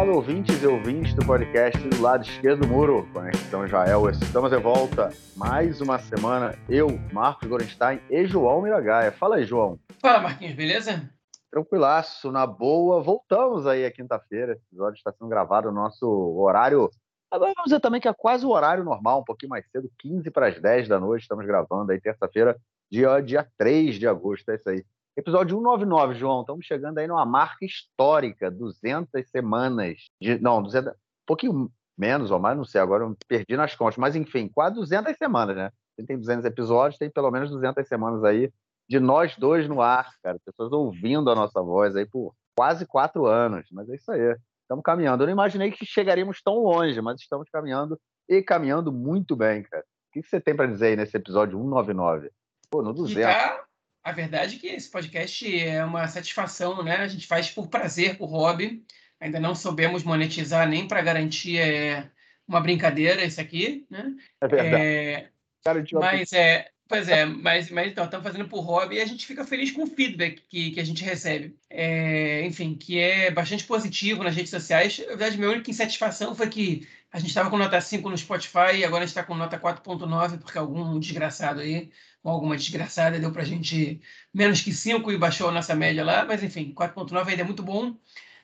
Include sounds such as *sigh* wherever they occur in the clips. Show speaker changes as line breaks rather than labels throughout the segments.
Salve ouvintes e ouvintes do podcast do lado esquerdo do muro, Conexão Israel. Estamos de volta mais uma semana. Eu, Marcos Gorenstein e João Miragaia. Fala aí, João.
Fala, Marquinhos, beleza?
Tranquilaço, na boa. Voltamos aí a quinta-feira. Esse episódio está sendo gravado no nosso horário. Agora vamos dizer também que é quase o horário normal, um pouquinho mais cedo, 15 para as 10 da noite. Estamos gravando aí terça-feira, dia, dia 3 de agosto. É isso aí. Episódio 199, João. Estamos chegando aí numa marca histórica, 200 semanas. De, não, 200, um pouquinho menos ou mais, não sei, agora eu perdi nas contas. Mas, enfim, quase 200 semanas, né? Tem 200 episódios, tem pelo menos 200 semanas aí de nós dois no ar, cara. Pessoas ouvindo a nossa voz aí por quase quatro anos. Mas é isso aí. Estamos caminhando. Eu não imaginei que chegaríamos tão longe, mas estamos caminhando e caminhando muito bem, cara. O que você tem para dizer aí nesse episódio 199?
Pô, no 200. Tá, a verdade é que esse podcast é uma satisfação, né? A gente faz por prazer, por hobby. Ainda não soubemos monetizar nem para garantir é, uma brincadeira isso aqui, né?
É verdade. É,
mas é, Pois é, mas, mas então, estamos fazendo por hobby e a gente fica feliz com o feedback que, que a gente recebe. É, enfim, que é bastante positivo nas redes sociais. Na verdade, minha única insatisfação foi que a gente estava com nota 5 no Spotify e agora a gente está com nota 4.9, porque algum desgraçado aí, ou alguma desgraçada, deu para a gente menos que 5 e baixou a nossa média lá. Mas enfim, 4.9 ainda é muito bom.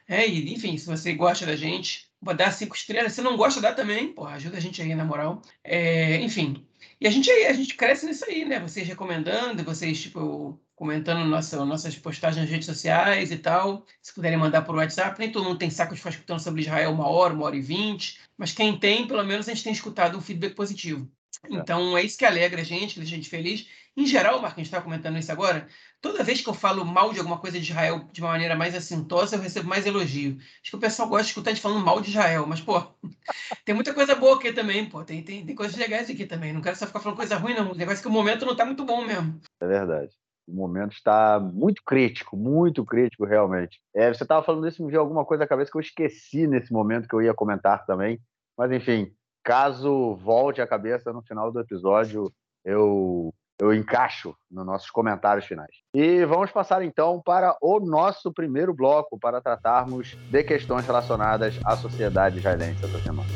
É, e, enfim, se você gosta da gente, dar 5 estrelas. Se não gosta, dá também. Porra, ajuda a gente aí, na moral. É, enfim, e a gente a gente cresce nisso aí, né? Vocês recomendando, vocês, tipo, comentando nossa, nossas postagens nas redes sociais e tal. Se puderem mandar por WhatsApp. Nem todo mundo tem saco de ficar escutando sobre Israel uma hora, uma hora e vinte. Mas quem tem, pelo menos a gente tem escutado um feedback positivo. É. Então é isso que alegra a gente, que deixa a gente feliz. Em geral, gente está comentando isso agora, toda vez que eu falo mal de alguma coisa de Israel de uma maneira mais assintosa, eu recebo mais elogio. Acho que o pessoal gosta de escutar de falando mal de Israel, mas, pô, *laughs* tem muita coisa boa aqui também, pô. Tem, tem, tem coisas legais aqui também. Não quero só ficar falando coisa ruim, não. O negócio é que o momento não está muito bom mesmo.
É verdade. O momento está muito crítico, muito crítico, realmente. É, você estava falando isso, me veio alguma coisa à cabeça que eu esqueci nesse momento que eu ia comentar também. Mas, enfim, caso volte à cabeça no final do episódio, eu eu encaixo nos nossos comentários finais. E vamos passar então para o nosso primeiro bloco para tratarmos de questões relacionadas à sociedade israelense essa semana.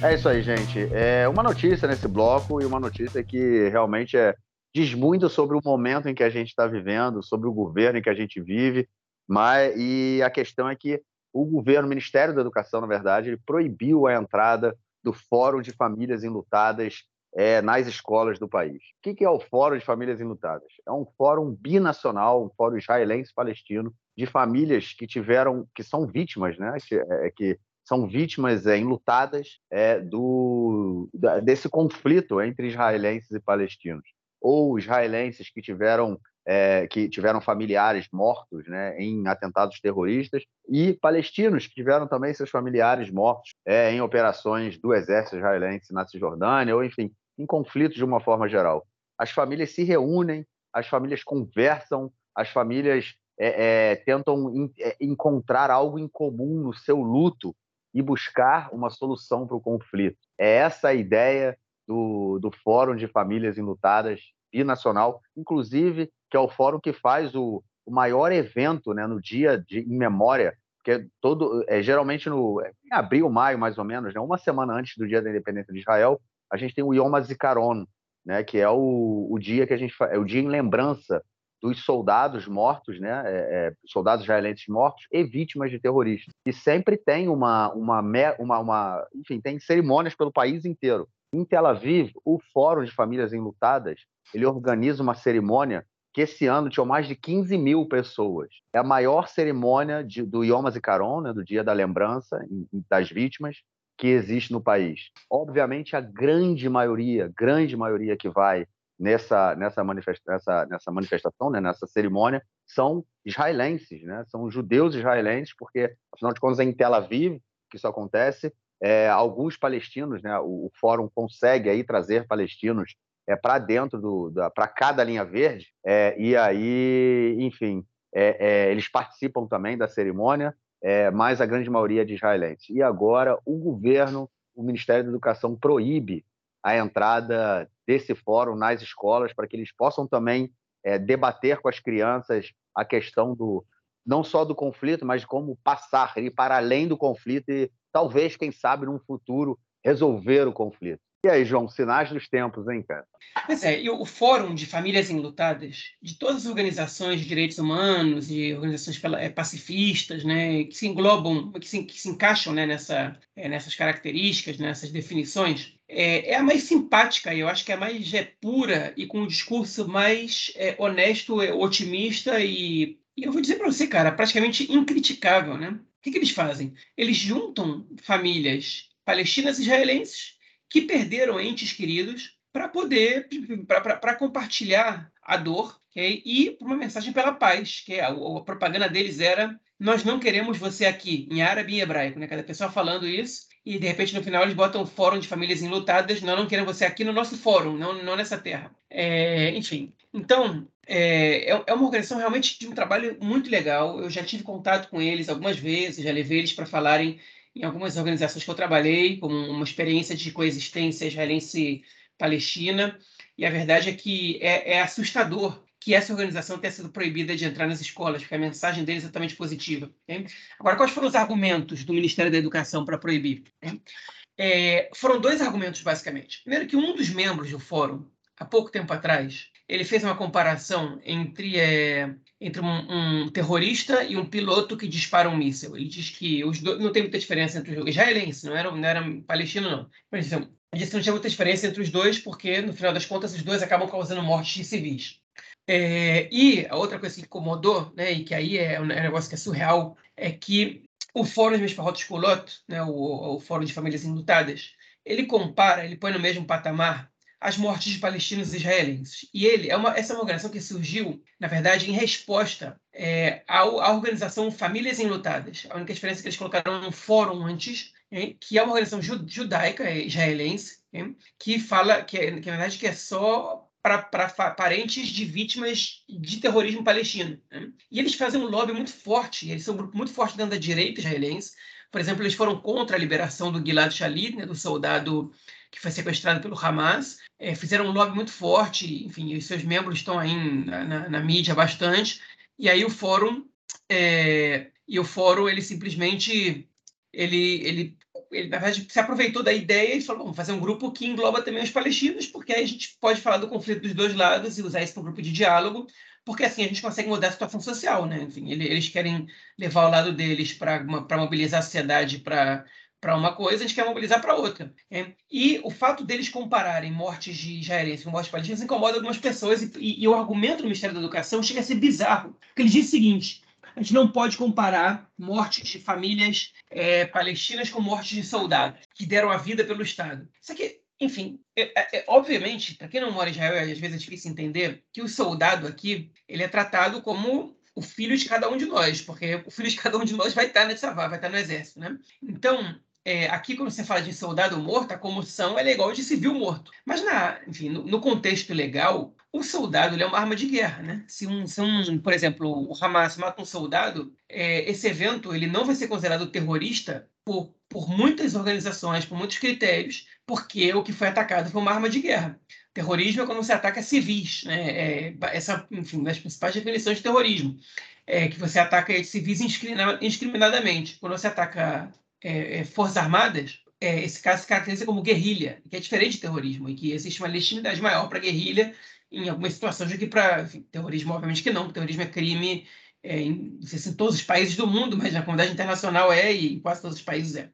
É isso aí, gente. É uma notícia nesse bloco e uma notícia que realmente é, diz muito sobre o momento em que a gente está vivendo, sobre o governo em que a gente vive, mas e a questão é que o governo, o Ministério da Educação, na verdade, ele proibiu a entrada do Fórum de Famílias Enlutadas é, nas escolas do país. O que é o Fórum de Famílias Enlutadas? É um fórum binacional, um fórum israelense-palestino de famílias que tiveram, que são vítimas, né? Que, é, que são vítimas é, enlutadas é, do, desse conflito entre israelenses e palestinos, ou israelenses que tiveram é, que tiveram familiares mortos né, em atentados terroristas, e palestinos que tiveram também seus familiares mortos é, em operações do exército israelense na Cisjordânia, ou enfim, em conflitos de uma forma geral. As famílias se reúnem, as famílias conversam, as famílias é, é tentam in, é, encontrar algo em comum no seu luto e buscar uma solução para o conflito. É essa a ideia do, do Fórum de Famílias Enlutadas binacional, inclusive que é o fórum que faz o, o maior evento né, no dia de, em memória, que é todo, é, geralmente no, em abril, maio, mais ou menos, né, uma semana antes do dia da independência de Israel, a gente tem o Yom HaZikaron, né, que é o, o dia que a gente é o dia em lembrança dos soldados mortos, né, é, é, soldados israelenses mortos e vítimas de terroristas. E sempre tem uma, uma, uma, uma, enfim, tem cerimônias pelo país inteiro. Em Tel Aviv, o Fórum de Famílias Enlutadas, ele organiza uma cerimônia que esse ano tinham mais de 15 mil pessoas. É a maior cerimônia de, do Yom HaZikaron, né, do Dia da Lembrança das Vítimas, que existe no país. Obviamente, a grande maioria, grande maioria que vai nessa, nessa, manifesta nessa, nessa manifestação, né, nessa cerimônia, são israelenses, né? são judeus israelenses, porque, afinal de contas, é em Tel Aviv que isso acontece. É, alguns palestinos, né, o, o fórum consegue aí trazer palestinos é, para dentro do, para cada linha verde, é, e aí, enfim, é, é, eles participam também da cerimônia, é, mas a grande maioria é de israelenses. E agora o governo, o Ministério da Educação proíbe a entrada desse fórum nas escolas para que eles possam também debater com as crianças a questão do, não só do conflito, mas de como passar, ir para além do conflito e talvez, quem sabe, num futuro, resolver o conflito. E aí, João, sinais dos tempos, hein, cara?
Pois é, e o Fórum de Famílias Enlutadas, de todas as organizações de direitos humanos e organizações é, pacifistas, né, que se englobam, que se, que se encaixam né, nessa, é, nessas características, nessas definições, é, é, a mais simpática, eu acho que é a mais é, pura e com um discurso mais é, honesto, é, otimista e, e eu vou dizer para você, cara, praticamente incriticável, né? O que, que eles fazem? Eles juntam famílias palestinas israelenses que perderam entes queridos para poder para compartilhar a dor okay? e uma mensagem pela paz que é a, a, propaganda deles era nós não queremos você aqui em árabe e hebraico né cada pessoa falando isso e de repente no final eles botam um fórum de famílias enlutadas. Nós não queremos você aqui no nosso fórum não, não nessa terra. É, enfim. Então é, é, é uma organização realmente de um trabalho muito legal. Eu já tive contato com eles algumas vezes já levei eles para falarem em algumas organizações que eu trabalhei, como uma experiência de coexistência israelense-palestina, e a verdade é que é, é, assustador que essa organização tenha sido proibida de entrar nas escolas, porque a mensagem deles é totalmente positiva. Okay? Agora, quais foram os argumentos do Ministério da Educação para proibir? É, foram dois argumentos, basicamente. Primeiro, que um dos membros do fórum, há pouco tempo atrás, ele fez uma comparação entre, é, entre um, um, terrorista e um piloto que dispara um míssil. Ele diz que os dois, não tem muita diferença entre os israelenses, não era, não era palestino, não. Então, ele disse que não tinha muita diferença entre os dois, porque, no final das contas, os dois acabam causando mortes de civis. É, e a outra coisa que incomodou, né, e que aí é um negócio que é surreal, é que o Fórum de Mesparrot Escolot, né, o, o Fórum de Famílias Enlutadas, ele compara, ele põe no mesmo patamar as mortes de palestinos e israelenses. E ele é uma, essa é uma organização que surgiu, na verdade, em resposta é, ao, à organização Famílias Enlutadas. A única diferença é que eles colocaram um fórum antes, que é uma organização judaica é, israelense, que fala que, é, que, na verdade, que é só para parentes de vítimas de terrorismo palestino. Né? E eles fazem um lobby muito forte, eles são um grupo muito forte dentro da direita israelense. Por exemplo, eles foram contra a liberação do Gilad Shalit, né, do soldado que foi sequestrado pelo Hamas, é, fizeram um lobby muito forte, enfim, os seus membros estão aí na, na, na mídia bastante, e aí o fórum, é, e o fórum, ele simplesmente, ele, ele, ele, na verdade, se aproveitou da ideia e falou, vamos fazer um grupo que engloba também os palestinos, porque aí a gente pode falar do conflito dos dois lados e usar isso para um grupo de diálogo, porque assim a gente consegue mudar a situação social, né? Enfim, eles querem levar o lado deles para mobilizar a sociedade para para uma coisa, a gente quer mobilizar para outra. É? E o fato deles compararem mortes de israelenses com mortes palestinas incomoda algumas pessoas, e, e, e, o argumento do Ministério da Educação chega a ser bizarro. Porque ele diz o seguinte: a gente não pode comparar mortes de famílias é, palestinas com mortes de soldados que deram a vida pelo Estado. Isso aqui. Enfim, é, é, é obviamente, para quem não mora em Israel, às vezes é difícil entender que o soldado aqui ele é tratado como o filho de cada um de nós, porque o filho de cada um de nós vai estar nessa vai estar no exército, né? Então, é, aqui, quando você fala de soldado morto, a comoção é igual de civil morto. Mas, na, enfim, no, no contexto legal, o soldado é uma arma de guerra. Né? Se, um, se um, por exemplo, o Hamas mata um soldado, é, esse evento ele não vai ser considerado terrorista por, por muitas organizações, por muitos critérios, porque o que foi atacado foi uma arma de guerra. Terrorismo é quando você ataca civis. Né? É, essa, enfim, das principais definições de terrorismo. É que você ataca civis indiscriminadamente. Quando você ataca é, é, Forças Armadas, é, esse caso se caracteriza como guerrilha, que é diferente de terrorismo, e que existe uma legitimidade maior para guerrilha em algumas situações do que para terrorismo, obviamente que não, terrorismo é crime é, em, todos os países do mundo, mas na comunidade internacional é e em quase todos os países é.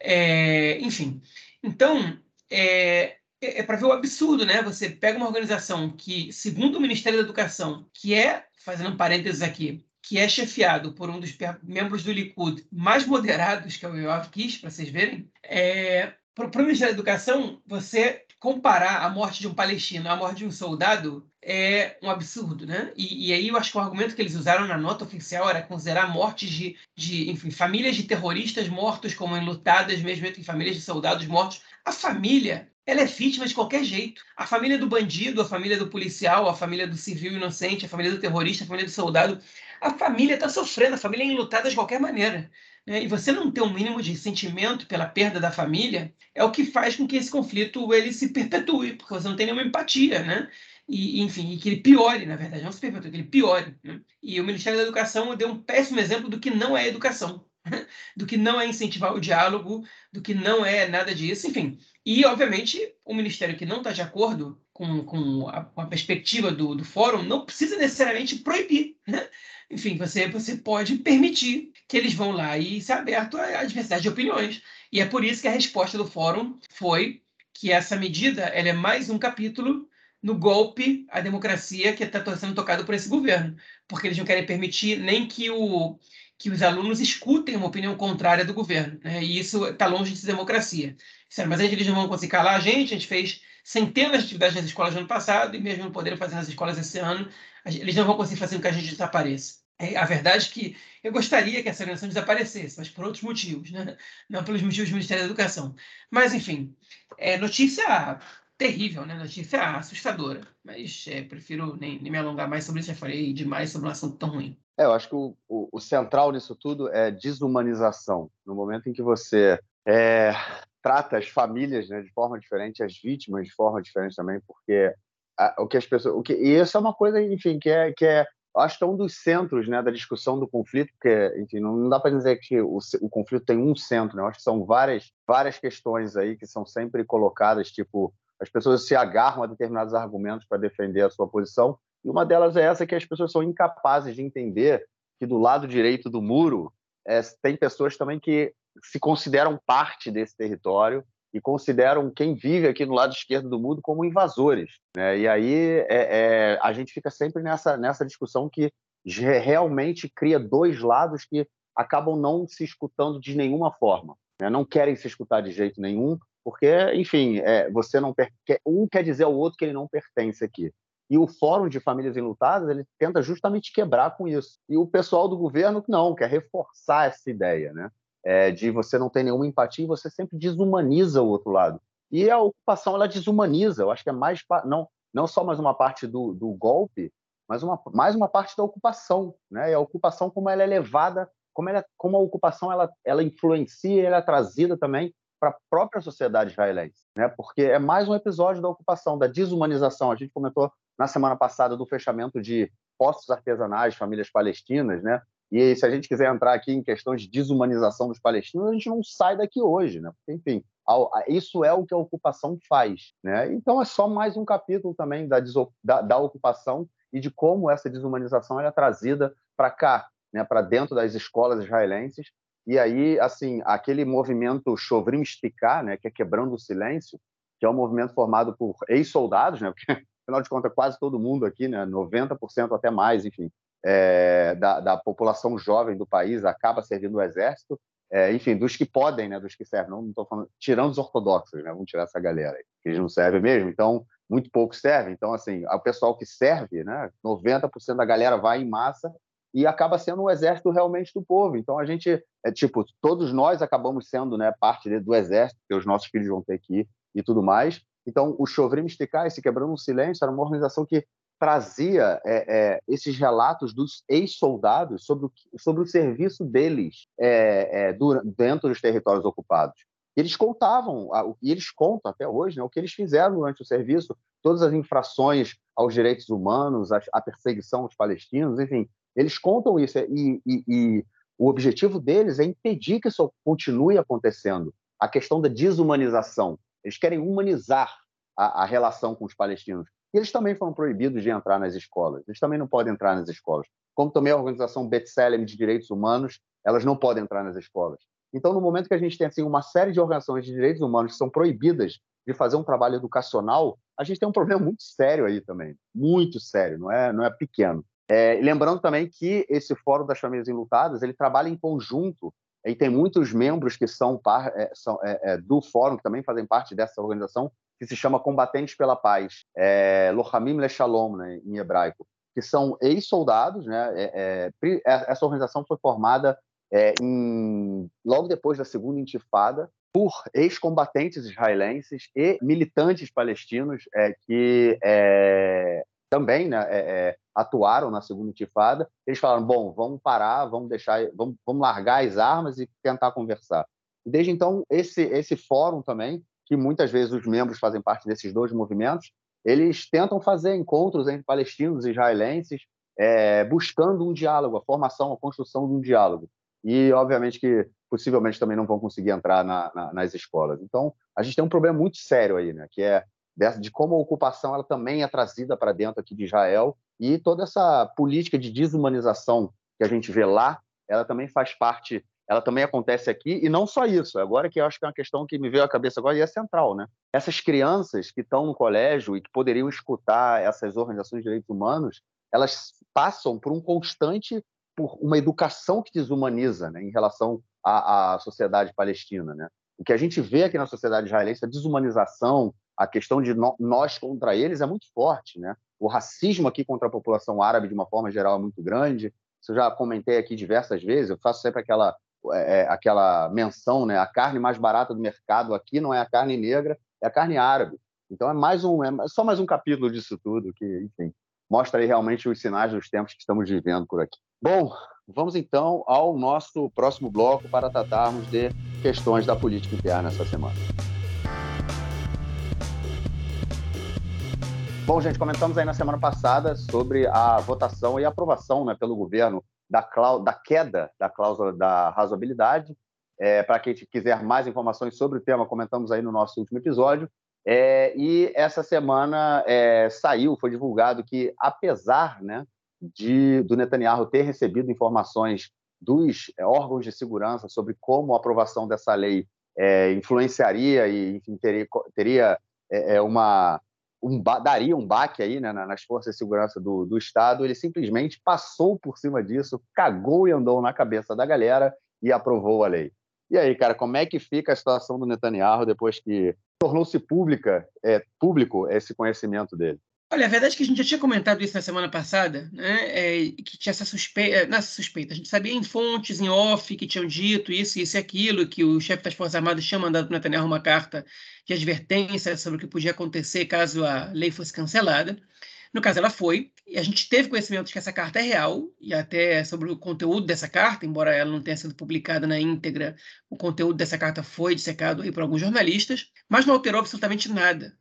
é enfim, então, é, é, é para ver o absurdo, né? Você pega uma organização que, segundo o Ministério da Educação, que é, fazendo um parênteses aqui, que é chefiado por um dos membros do Likud mais moderados, que é o Yoav Kish, para vocês verem, é, para o Ministério da Educação, você comparar a morte de um palestino à morte de um soldado é um absurdo, né? E, e, aí eu acho que o argumento que eles usaram na nota oficial era considerar mortes de, de enfim, famílias de terroristas mortos como enlutadas, mesmo entre famílias de soldados mortos. A família ela é vítima de qualquer jeito. A família do bandido, a família do policial, a família do civil inocente, a família do terrorista, a família do soldado, a família está sofrendo, a família é enlutada de qualquer maneira. Né? E você não ter um mínimo de sentimento pela perda da família é o que faz com que esse conflito ele se perpetue, porque você não tem nenhuma empatia, né? e, enfim, e que ele piore, na verdade, não se perpetua, que ele piore. Né? E o Ministério da Educação deu um péssimo exemplo do que não é educação, *laughs* do que não é incentivar o diálogo, do que não é nada disso, enfim. E, obviamente, o Ministério que não está de acordo com, com, a, com a perspectiva do, do fórum não precisa necessariamente proibir. Né? Enfim, você, você pode permitir que eles vão lá e ser aberto à diversidade de opiniões. E é por isso que a resposta do fórum foi que essa medida ela é mais um capítulo no golpe à democracia que está sendo tocado por esse governo, porque eles não querem permitir nem que, o, que os alunos escutem uma opinião contrária do governo, né? e isso está longe de democracia. Sério, mas eles não vão conseguir calar a gente, a gente fez centenas de atividades nas escolas no ano passado, e mesmo não podendo fazer nas escolas esse ano, eles não vão conseguir fazer com que a gente desapareça. É, a verdade é que eu gostaria que essa organização desaparecesse, mas por outros motivos, né? não pelos motivos do Ministério da Educação. Mas, enfim, é notícia terrível, né? notícia assustadora. Mas é, prefiro nem, nem, me alongar mais sobre isso, já falei demais sobre um assunto tão ruim.
É, eu acho que o, o, o central nisso tudo é desumanização. No momento em que você é, trata as famílias né, de forma diferente, as vítimas de forma diferente também, porque a, o que as pessoas. O que, e isso é uma coisa, enfim, que é, que é acho que é um dos centros né, da discussão do conflito, porque, enfim, não, dá para dizer que o, o, conflito tem um centro, né? Eu acho que são várias, várias questões aí que são sempre colocadas, tipo, as pessoas se agarram a determinados argumentos para defender a sua posição, e uma delas é essa que as pessoas são incapazes de entender que do lado direito do muro é, tem pessoas também que se consideram parte desse território e consideram quem vive aqui no lado esquerdo do mundo como invasores. Né? E aí é, é, a gente fica sempre nessa, nessa discussão que realmente cria dois lados que acabam não se escutando de nenhuma forma. Né? Não querem se escutar de jeito nenhum, porque, enfim, é, você não per... um quer dizer ao outro que ele não pertence aqui. E o Fórum de Famílias Enlutadas ele tenta justamente quebrar com isso. E o pessoal do governo não quer reforçar essa ideia, né? é, de você não ter nenhuma empatia você sempre desumaniza o outro lado. E a ocupação ela desumaniza. Eu acho que é mais não não só mais uma parte do, do golpe, mas uma, mais uma parte da ocupação, né? E a ocupação como ela é levada, como ela, como a ocupação ela ela influencia, ela é trazida também para a própria sociedade israelense, né? Porque é mais um episódio da ocupação, da desumanização. A gente comentou na semana passada do fechamento de postos artesanais, famílias palestinas, né? E se a gente quiser entrar aqui em questões de desumanização dos palestinos, a gente não sai daqui hoje, né? Porque, enfim, isso é o que a ocupação faz, né? Então é só mais um capítulo também da, da, da ocupação e de como essa desumanização é trazida para cá, né? Para dentro das escolas israelenses. E aí, assim, aquele movimento Chovrim Stiká, né? Que é quebrando o silêncio, que é um movimento formado por ex-soldados, né? Porque afinal de contas quase todo mundo aqui, né? 90% até mais, enfim, é, da, da, população jovem do país acaba servindo o exército, é, enfim, dos que podem, né, dos que servem, não estou falando, tirando os ortodoxos, né, vamos tirar essa galera aí, que eles não servem mesmo, então muito pouco serve, então assim, o pessoal que serve, né, 90% da galera vai em massa e acaba sendo um exército realmente do povo, então a gente, é tipo, todos nós acabamos sendo, né, parte do exército, que os nossos filhos vão ter que ir e tudo mais, então, o Chovrim Esticar, esse Quebrando o Silêncio, era uma organização que trazia é, é, esses relatos dos ex-soldados sobre, sobre o serviço deles é, é dentro dos territórios ocupados. Eles contavam, e eles contam até hoje, né, o que eles fizeram durante o serviço, todas as infrações aos direitos humanos, a, a perseguição aos palestinos, enfim, eles contam isso e, e, e o objetivo deles é impedir que isso continue acontecendo. A questão da desumanização. Eles querem humanizar a, a relação com os palestinos. E eles também foram proibidos de entrar nas escolas. Eles também não podem entrar nas escolas. Como também a organização B'Tselem de Direitos Humanos, elas não podem entrar nas escolas. Então, no momento que a gente tem assim uma série de organizações de direitos humanos que são proibidas de fazer um trabalho educacional, a gente tem um problema muito sério aí também, muito sério, não é, não é pequeno. É, lembrando também que esse Fórum das Famílias Enlutadas ele trabalha em conjunto e tem muitos membros que são, par, é, são é, é do fórum que também fazem parte dessa organização que se chama Combatentes pela Paz, é, Lohamim Lechalom, né, em hebraico, que são ex-soldados. Né, é, é, é, essa organização foi formada é, em, logo depois da Segunda Intifada por ex-combatentes israelenses e militantes palestinos é, que também né, atuaram na Segunda Intifada. Eles falaram: bom, vamos parar, vamos deixar, vamos, vamos largar as armas e tentar conversar. E desde então esse esse fórum também que muitas vezes os membros fazem parte desses dois movimentos, eles tentam fazer encontros entre palestinos e israelenses, é, buscando um diálogo, a formação, a construção de um diálogo. E, obviamente, que possivelmente também não vão conseguir entrar na, na, nas escolas. Então, a gente tem um problema muito sério aí, né? que é de como a ocupação ela também é trazida para dentro aqui de Israel e toda essa política de desumanização que a gente vê lá, ela também faz parte ela também acontece aqui, e não só isso, agora que eu acho que é uma questão que me veio à cabeça agora e é central, né? Essas crianças que estão no colégio e que poderiam escutar essas organizações de direitos humanos, elas passam por um constante, por uma educação que desumaniza, né, em relação à, à sociedade palestina, né? O que a gente vê aqui na sociedade israelense, a desumanização, a questão de nós contra eles é muito forte, né? O racismo aqui contra a população árabe, de uma forma geral, é muito grande. Isso eu já comentei aqui diversas vezes. Eu faço sempre aquela é, é, aquela menção, né? A carne mais barata do mercado aqui não é a carne negra, é a carne árabe. Então é mais um, é só mais um capítulo disso tudo que, enfim, mostra aí realmente os sinais dos tempos que estamos vivendo por aqui. Bom, vamos então ao nosso próximo bloco para tratarmos de questões da política interna essa semana. Bom, gente, comentamos aí na semana passada sobre a votação e aprovação né, pelo governo da, da queda da cláusula da razoabilidade. É, Para quem quiser mais informações sobre o tema, comentamos aí no nosso último episódio. É, e essa semana é, saiu, foi divulgado que, apesar né, de, do Netanyahu ter recebido informações dos é, órgãos de segurança sobre como a aprovação dessa lei é, influenciaria e enfim, teria, teria é, uma um, daria um baque aí né, nas forças de segurança do, do Estado, ele simplesmente passou por cima disso, cagou e andou na cabeça da galera e aprovou a lei. E aí, cara, como é que fica a situação do Netanyahu depois que tornou-se pública, é, público esse conhecimento dele?
Olha, a verdade é que a gente já tinha comentado isso na semana passada, né? É, que tinha essa suspeita, é, não essa suspeita, a gente sabia em fontes, em off, que tinham dito isso, isso e aquilo, que o chefe das Forças Armadas tinha mandado para Netanyahu uma carta de advertência sobre o que podia acontecer caso a lei fosse cancelada. No caso, ela foi, e a gente teve conhecimento de que essa carta é real, e até sobre o conteúdo dessa carta, embora ela não tenha sido publicada na íntegra, o conteúdo dessa carta foi dissecado aí por alguns jornalistas, mas não alterou absolutamente nada.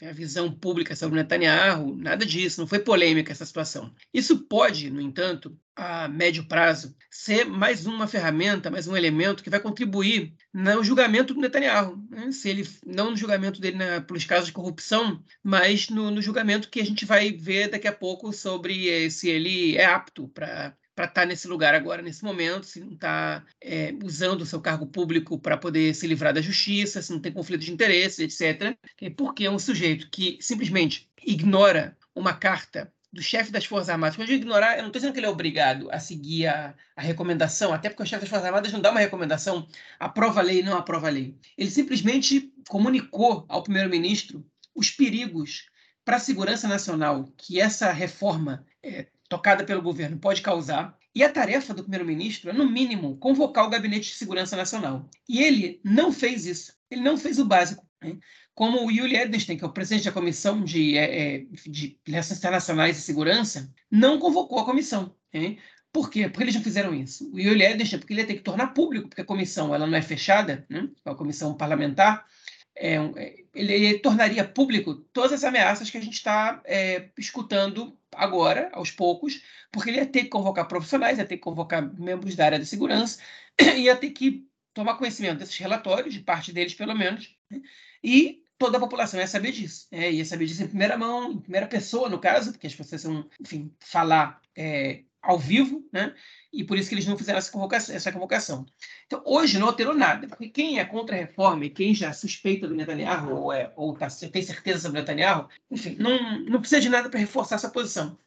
É a visão pública sobre Netanyahu, nada disso, não foi polêmica essa situação. Isso pode, no entanto, a médio prazo, ser mais uma ferramenta, mais um elemento que vai contribuir no julgamento do Netanyahu. Né? Se ele, não no julgamento dele na, pelos casos de corrupção, mas no, no, julgamento que a gente vai ver daqui a pouco sobre eh, se ele é apto para para estar tá nesse lugar agora, nesse momento, se não está é, usando o seu cargo público para poder se livrar da justiça, se não tem conflito de interesses, etc. Porque é um sujeito que simplesmente ignora uma carta do chefe das Forças Armadas. Quando eu digo ignorar, eu não estou dizendo que ele é obrigado a seguir a, a, recomendação, até porque o chefe das Forças Armadas não dá uma recomendação, aprova a lei, não aprova a lei. Ele simplesmente comunicou ao primeiro-ministro os perigos para a segurança nacional que essa reforma é, tocada pelo governo pode causar. E a tarefa do primeiro-ministro é, no mínimo, convocar o Gabinete de Segurança Nacional. E ele não fez isso. Ele não fez o básico. Né? Como o Yuli Edelstein, que é o presidente da Comissão de, é, é de Relações Internacionais e Segurança, não convocou a comissão. Hein? Por quê? Porque eles não fizeram isso. O Yuli Edelstein, porque ele ia ter que tornar público, porque a comissão ela não é fechada, né? É a comissão parlamentar, é, é, ele, tornaria público todas as ameaças que a gente está é, escutando agora, aos poucos, porque ele ia ter que convocar profissionais, ia ter que convocar membros da área de segurança, *clears throat* ia ter que tomar conhecimento desses relatórios, de parte deles pelo menos, né? e toda a população ia saber disso. É, ia saber disso em primeira mão, em primeira pessoa, no caso, porque as pessoas vão, enfim, falar é, ao vivo, né? E por isso que eles não fizeram essa convocação. Essa convocação. Então, hoje não alterou nada, porque quem é contra a reforma e quem já suspeita do Netanyahu ou, é, ou tá, tem certeza sobre o Netanyahu, enfim, não, não precisa de nada para reforçar essa posição.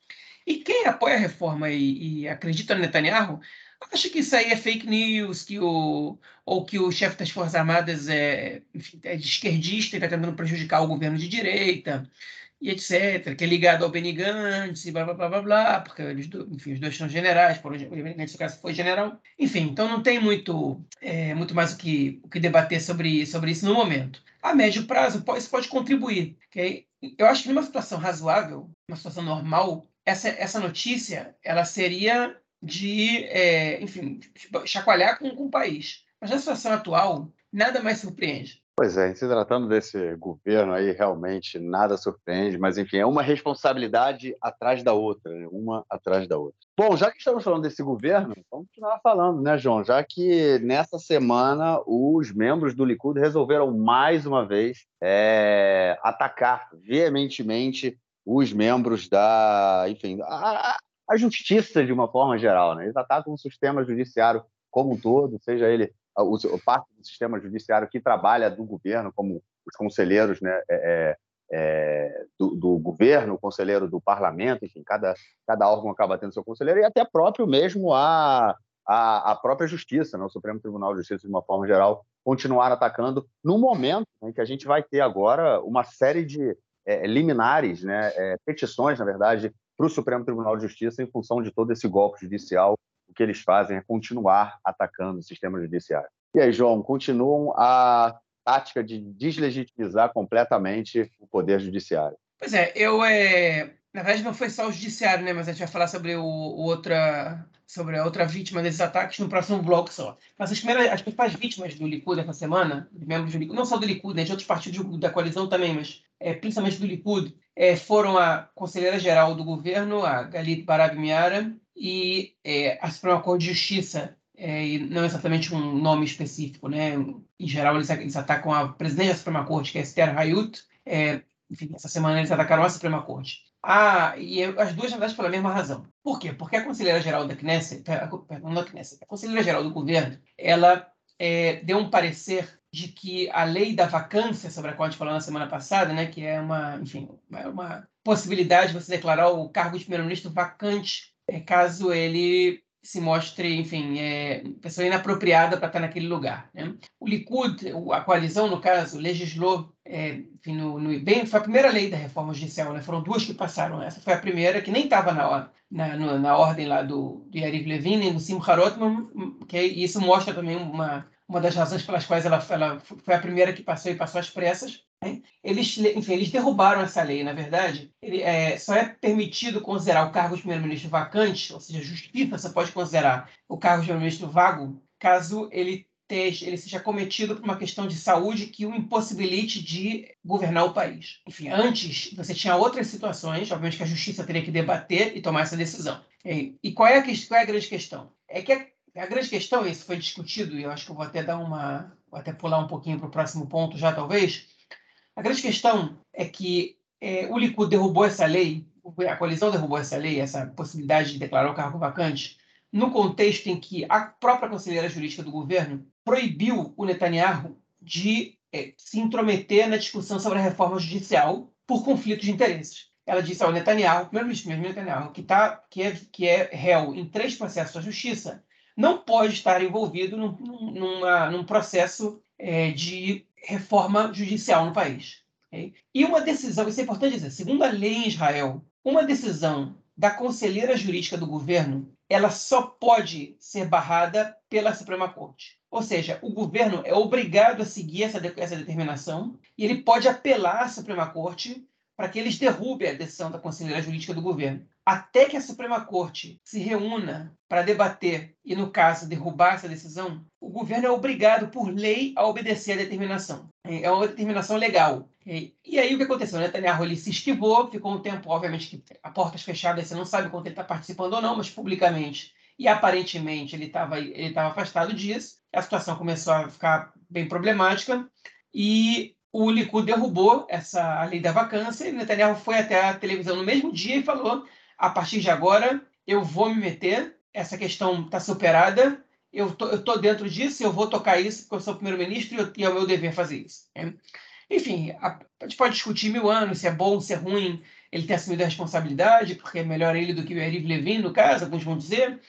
E quem apoia a reforma e, e acredita no Netanyahu acha que isso aí é fake news, que o, ou que o chefe das Forças Armadas é, enfim, é de esquerdista e está tentando prejudicar o governo de direita, e etc., que é ligado ao Benny Gantz, e blá, blá, blá, blá, blá porque eles, enfim, os dois são generais, por exemplo, o Benny Gantz, caso, foi general. Enfim, então não tem muito, é, muito mais o que, o que debater sobre, sobre isso no momento. A médio prazo, isso pode contribuir. Okay? Eu acho que numa situação razoável, uma situação normal, essa, essa notícia ela seria de, é, enfim, chacoalhar com, com o país. Mas na situação atual, nada mais surpreende.
Pois é, se tratando desse governo aí, realmente nada surpreende, mas enfim, é uma responsabilidade atrás da outra, né? uma atrás da outra. Bom, já que estamos falando desse governo, vamos continuar falando, né, João? Já que nessa semana os membros do Likud resolveram mais uma vez é, atacar veementemente os membros da, enfim, a, a justiça de uma forma geral, né? Eles atacam o sistema judiciário como um todo, seja ele o, parte do sistema judiciário que trabalha do governo, como os conselheiros né, é, é, é, do, do, governo, o conselheiro do parlamento, enfim, cada, cada órgão acaba tendo seu conselheiro, e até próprio mesmo a, a, a própria justiça, né, o Supremo Tribunal de Justiça, de uma forma geral, continuar atacando, no momento em que a gente vai ter agora uma série de é, liminares, né, é, petições, na verdade, para o Supremo Tribunal de Justiça em função de todo esse golpe judicial o que eles fazem é continuar atacando o sistema judiciário. E aí, João, continuam a tática de deslegitimizar completamente o poder judiciário.
Pois é, eu é, na verdade não foi só o judiciário, né, mas a gente vai falar sobre o, o outra sobre a outra vítima desses ataques no próximo bloco só. Mas as primeiras, as principais vítimas do Likud essa semana, de membros do Likud, não só do Likud, né, de outros partidos da coalizão também, mas é, principalmente do Likud, é, foram a conselheira geral do governo, a Galit Barab Miara, e é, a Suprema Corte de Justiça, é, e não exatamente um nome específico, né? Em geral, eles, eles atacam a presidente da Suprema Corte, que é Esther Hayut. É, enfim, essa semana eles atacaram a Suprema Corte. Ah, e as duas, na verdade, pela mesma razão. Por quê? Porque a conselheira geral da Knesset, perdão, da Knesset, a conselheira geral do governo, ela é, deu um parecer de que a lei da vacância, sobre a qual a gente falou na semana passada, né, que é uma, enfim, uma possibilidade de você declarar o cargo de primeiro-ministro vacante é, caso ele se mostre, enfim, é, pessoa inapropriada para estar naquele lugar. Né? O Likud, a coalizão, no caso, legislou, é, enfim, no, no, bem, foi a primeira lei da reforma judicial, né? foram duas que passaram. Essa foi a primeira, que nem estava na, na, na, ordem lá do, do Yariv Levin, nem do Simcha Rotman, que isso mostra também uma, uma das razões pelas quais ela, ela foi a primeira que passou e passou às pressas, eles, enfim, eles derrubaram essa lei, na verdade. Ele, é, só é permitido considerar o cargo de primeiro-ministro vacante, ou seja, justiça só pode considerar o cargo de primeiro-ministro vago, caso ele, teja, ele seja cometido por uma questão de saúde que o impossibilite de governar o país. Enfim, antes você tinha outras situações, obviamente que a justiça teria que debater e tomar essa decisão. E, e qual, é a, qual é a grande questão? É que a, a grande questão, isso foi discutido, e eu acho que eu vou até dar uma. Vou até pular um pouquinho para o próximo ponto já, talvez a grande questão é que é, o Likud derrubou essa lei, a coalizão derrubou essa lei, essa possibilidade de declarar o cargo vacante, no contexto em que a própria conselheira jurídica do governo proibiu o Netanyahu de é, se intrometer na discussão sobre a reforma judicial por conflito de interesses. Ela disse ao Netanyahu, primeiro-ministro Netanyahu, que, tá, que, é, que é réu em três processos da justiça, não pode estar envolvido num, numa, num processo é, de reforma judicial no país. Okay? E uma decisão, isso é importante dizer, segundo a lei em Israel, uma decisão da conselheira jurídica do governo, ela só pode ser barrada pela Suprema Corte. Ou seja, o governo é obrigado a seguir essa, essa determinação e ele pode apelar à Suprema Corte para que eles derrubem a decisão da conselheira jurídica do governo. Até que a Suprema Corte se reúna para debater e, no caso, derrubar essa decisão, o governo é obrigado, por lei, a obedecer a determinação. É uma determinação legal. E aí o que aconteceu? Netanyahu ele se esquivou, ficou um tempo, obviamente, a portas fechadas, você não sabe quanto ele está participando ou não, mas publicamente e aparentemente ele estava ele tava afastado disso. A situação começou a ficar bem problemática e o Likud derrubou essa lei da vacância e Netanyahu foi até a televisão no mesmo dia e falou: a partir de agora eu vou me meter, essa questão está superada, eu tô, estou dentro disso, eu vou tocar isso porque eu sou primeiro-ministro e é o meu dever fazer isso. Né? Enfim, a, a, gente pode discutir mil anos se é bom, se é ruim ele ter assumido a responsabilidade, porque é melhor ele do que o Yariv Levin, no caso, alguns vão dizer,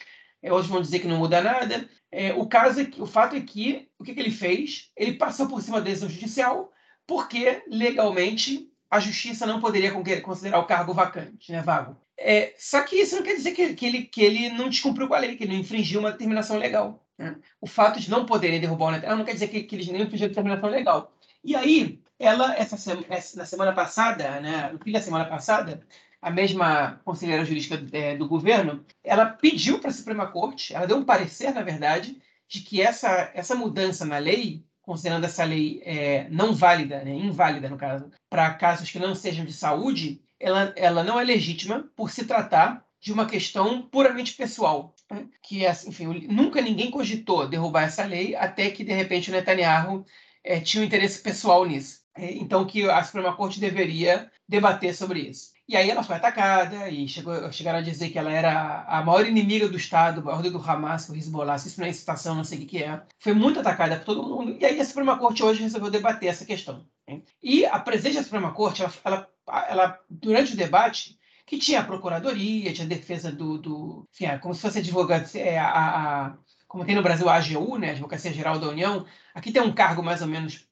é, outros vão dizer que não muda nada. É, o caso é que, o fato é que o que, que ele fez? Ele passou por cima da decisão judicial, porque legalmente a justiça não poderia considerar o cargo vacante, né, vago. É, só que isso não quer dizer que, que, ele, que ele não descumpriu com a lei, que ele não infringiu uma determinação legal. Né? O fato de não poderem derrubar o Netanyahu não quer dizer que, que eles não infringiram determinação legal. E aí, ela, essa, essa, na semana passada, né, no fim da semana passada, a mesma conselheira jurídica é, do governo, ela pediu para a Suprema Corte, ela deu um parecer, na verdade, de que essa, essa mudança na lei considerando essa lei é, não válida, né, inválida no caso, para casos que não sejam de saúde, ela, ela não é legítima por se tratar de uma questão puramente pessoal, né? que é, enfim, nunca ninguém cogitou derrubar essa lei até que de repente o Netanyahu é, tinha um interesse pessoal nisso. É, então que a Suprema Corte deveria debater sobre isso. E aí ela foi atacada e chegou, chegaram a dizer que ela era a maior inimiga do Estado, a ordem do Hamas, o Hezbollah, isso não é incitação, não sei o que é. Foi muito atacada por todo mundo. E aí a Suprema Corte hoje resolveu debater essa questão. Né? E a presidente da Suprema Corte, ela, ela, ela, durante o debate, que tinha a procuradoria, tinha a defesa do, do enfim, é como se fosse advogado, é, a, a, como tem no Brasil a AGU, né, Advocacia Geral da União, aqui tem um cargo mais ou menos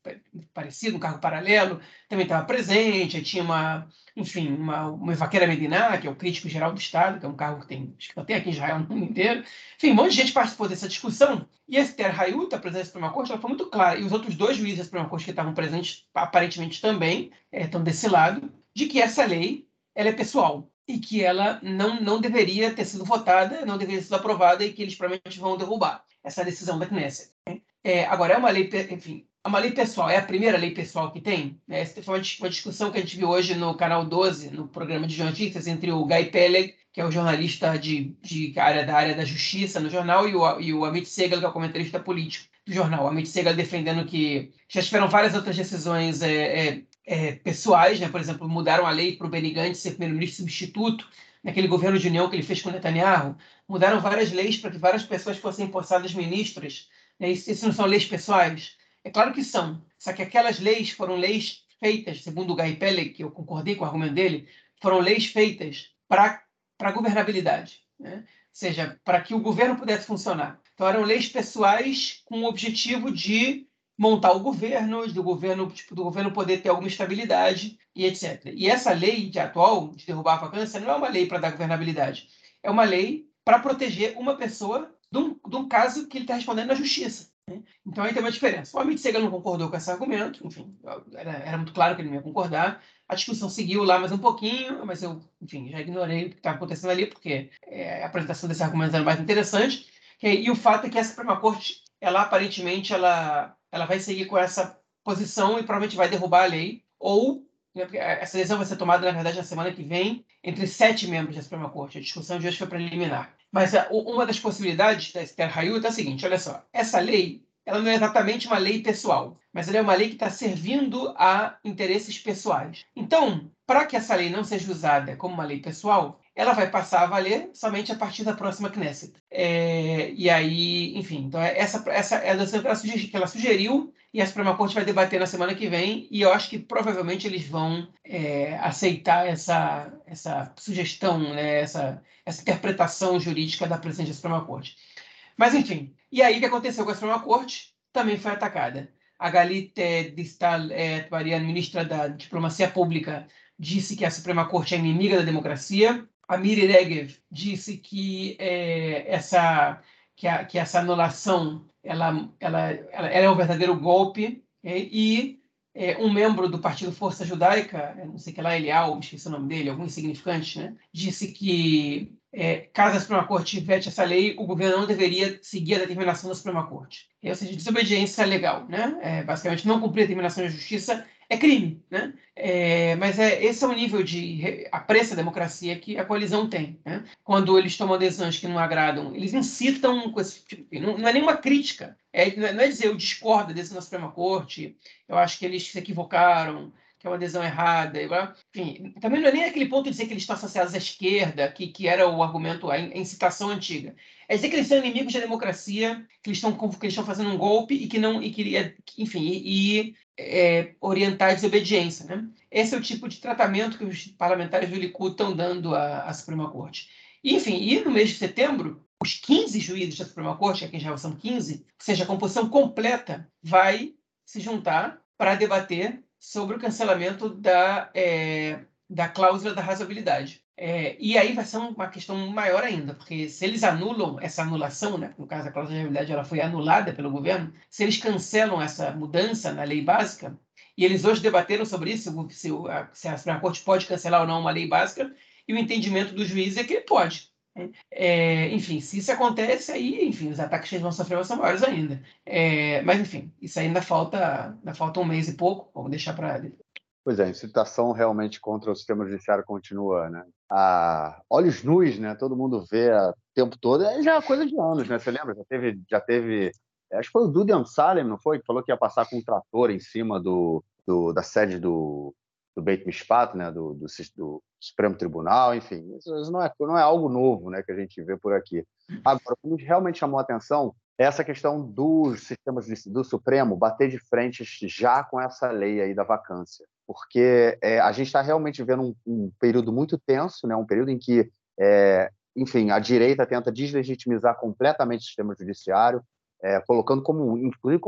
parecido, um cargo paralelo, também estava presente, tinha uma, enfim, uma, uma vaqueira Medina, que é o crítico geral do Estado, que é um cargo que tem, acho que tem aqui em Israel no mundo inteiro. Enfim, um monte de gente participou dessa discussão, e a Esther Hayut, a presidente da Suprema Corte, ela foi muito clara, e os outros dois juízes da Suprema Corte que estavam presentes, aparentemente também, é, estão desse lado, de que essa lei ela é pessoal, e que ela não, não deveria ter sido votada, não deveria ter sido aprovada e que eles provavelmente vão derrubar essa decisão da Knesset. É, agora, é uma lei, enfim, é uma lei pessoal, é a primeira lei pessoal que tem? Né? Essa foi uma discussão que a gente viu hoje no canal 12, no programa de notícias, entre o Guy Peleg, que é o jornalista de, de área, da área da justiça no jornal, e o, e o Amit Segal, que é o comentarista político do jornal. O Amit Segal defendendo que já tiveram várias outras decisões é, é, é, pessoais, né? por exemplo, mudaram a lei para o Benny Gantz ser primeiro-ministro substituto, naquele governo de união que ele fez com Netanyahu, mudaram várias leis para que várias pessoas fossem empossadas ministras. Né? Isso, isso, não são leis pessoais? É claro que são, só que aquelas leis foram leis feitas, segundo o Guy Pelle, que eu concordei com o argumento dele, foram leis feitas para a governabilidade, né? ou seja, para que o governo pudesse funcionar. Então eram leis pessoais com o objetivo de montar o governo, do governo, tipo, do governo poder ter alguma estabilidade e etc. E essa lei de atual de derrubar a vacância não é uma lei para dar governabilidade, é uma lei para proteger uma pessoa de um, de um caso que ele está respondendo na justiça. Né? Então aí tem uma diferença. O Amit Segal não concordou com esse argumento, enfim, era, era, muito claro que ele não ia concordar. A discussão seguiu lá mais um pouquinho, mas eu, enfim, já ignorei o que estava acontecendo ali, porque é, a apresentação desse argumento era mais interessante. E, e o fato é que a Suprema Corte, ela aparentemente, ela ela vai seguir com essa posição e provavelmente vai derrubar a lei, ou né, essa decisão vai ser tomada, na verdade, na semana que vem, entre sete membros da Suprema Corte. A discussão de hoje foi preliminar. Mas a, uma das possibilidades da Esther Hayut é a seguinte: olha só, essa lei ela não é exatamente uma lei pessoal, mas ela é uma lei que está servindo a interesses pessoais. Então, para que essa lei não seja usada como uma lei pessoal, ela vai passar a valer somente a partir da próxima Knesset. É, e aí, enfim, então é essa, essa é a que ela, sugeriu, que ela sugeriu e a Suprema Corte vai debater na semana que vem e eu acho que provavelmente eles vão é, aceitar essa, essa sugestão, né, essa, essa interpretação jurídica da presidente da Suprema Corte. Mas, enfim, e aí o que aconteceu com a Suprema Corte? Também foi atacada. A Galit Distal é, ministra da Diplomacia Pública, disse que a Suprema Corte é inimiga da democracia a Miri Regev disse que é, essa que, a, que, essa anulação ela, ela, ela, é um verdadeiro golpe é, e é, um membro do Partido Força Judaica, não sei que lá, Elial, esqueci o nome dele, algum insignificante, né, disse que é, caso a Suprema Corte vete essa lei, o governo não deveria seguir a determinação da Suprema Corte. Ou seja, desobediência legal. Né? É, basicamente, não cumprir a determinação da justiça é crime, né? É, mas é, esse é o nível de apreço à democracia que a coalizão tem. Né? Quando eles tomam decisões que não agradam, eles incitam com esse tipo, não, não é nenhuma crítica. É, não é dizer eu discordo decisão da Suprema Corte, eu acho que eles se equivocaram, que é uma adesão errada. Enfim, também não é nem aquele ponto de dizer que eles estão associados à esquerda, que, que era o argumento, a incitação antiga. É dizer que eles são inimigos da democracia, que eles estão, que eles estão fazendo um golpe e que não, e que, enfim, e, é, orientar a desobediência. Né? Esse é o tipo de tratamento que os parlamentares do Likud estão dando à, à Suprema Corte. Enfim, e no mês de setembro, os 15 juízes da Suprema Corte, aqui já são 15, ou seja, a composição completa vai se juntar para debater sobre o cancelamento da, é, da cláusula da razoabilidade. É, e aí vai ser uma questão maior ainda, porque se eles anulam essa anulação, né, no caso a cláusula de razoabilidade ela foi anulada pelo governo, se eles cancelam essa mudança na lei básica, e eles hoje debateram sobre isso, se, a, se a Suprema Corte pode cancelar ou não uma lei básica, e o entendimento do juiz é que ele pode. É, enfim, se isso acontece, aí, enfim, os ataques que eles vão sofrer ser maiores ainda. É, mas, enfim, isso ainda falta, ainda falta um mês e pouco, vamos deixar para
Pois é, a incitação realmente contra o sistema judiciário continua, né? A olhos nus, né? Todo mundo vê o tempo todo. É já coisa de anos, né? Você lembra? Já teve, já teve. Acho que foi o Dudu Salem, não foi? Que falou que ia passar com um trator em cima do, do da sede do, do Beit Mishpat, né? Do, do, do, Supremo Tribunal, enfim. Isso não é, não é algo novo, né? Que a gente vê por aqui. Agora, o que realmente chamou a atenção essa questão dos sistemas do Supremo bater de frente já com essa lei aí da vacância porque é, a gente está realmente vendo um, um, período muito tenso, né? um período em que, é, enfim, a direita tenta deslegitimizar completamente o sistema judiciário, é, colocando como, inclusive,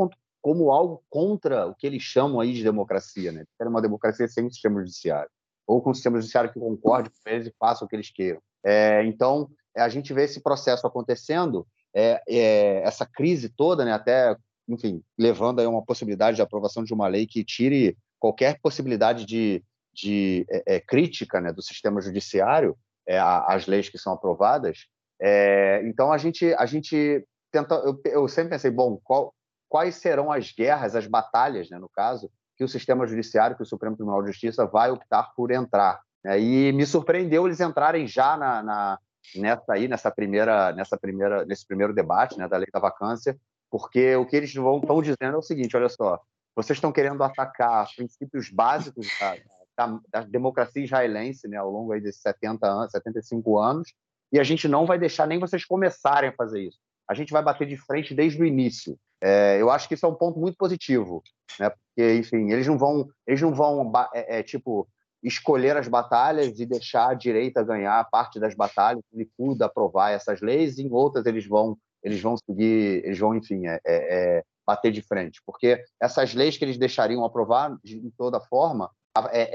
como, algo contra o que eles chamam aí de democracia, né? Querem uma democracia sem sistema judiciário, ou com um sistema judiciário que concorde com eles e faça o que eles queiram. É, então, a gente vê esse processo acontecendo, é, é, essa crise toda, né? Até, enfim, levando aí uma possibilidade de aprovação de uma lei que tire qualquer possibilidade de, de é, é, crítica né, do sistema judiciário é, às leis que são aprovadas. É, então a gente a gente tenta. Eu, eu sempre pensei, bom, qual, quais serão as guerras, as batalhas, né, no caso, que o sistema judiciário, que o Supremo Tribunal de Justiça vai optar por entrar. Né? E me surpreendeu eles entrarem já na, na nessa aí nessa primeira nessa primeira nesse primeiro debate né, da lei da vacância, porque o que eles vão estão dizendo é o seguinte, olha só, vocês estão querendo atacar princípios básicos da, da, da democracia israelense né, ao longo aí desses 70 anos, 75 anos, e a gente não vai deixar nem vocês começarem a fazer isso. A gente vai bater de frente desde o início. É, eu acho que isso é um ponto muito positivo, né? Porque, enfim, eles não vão, eles não vão, é, é, tipo, escolher as batalhas e deixar a direita ganhar parte das batalhas, o Likud aprovar essas leis, em outras eles vão, eles vão seguir, eles vão, enfim, é, é, é bater de frente, porque essas leis que eles deixariam aprovar de toda forma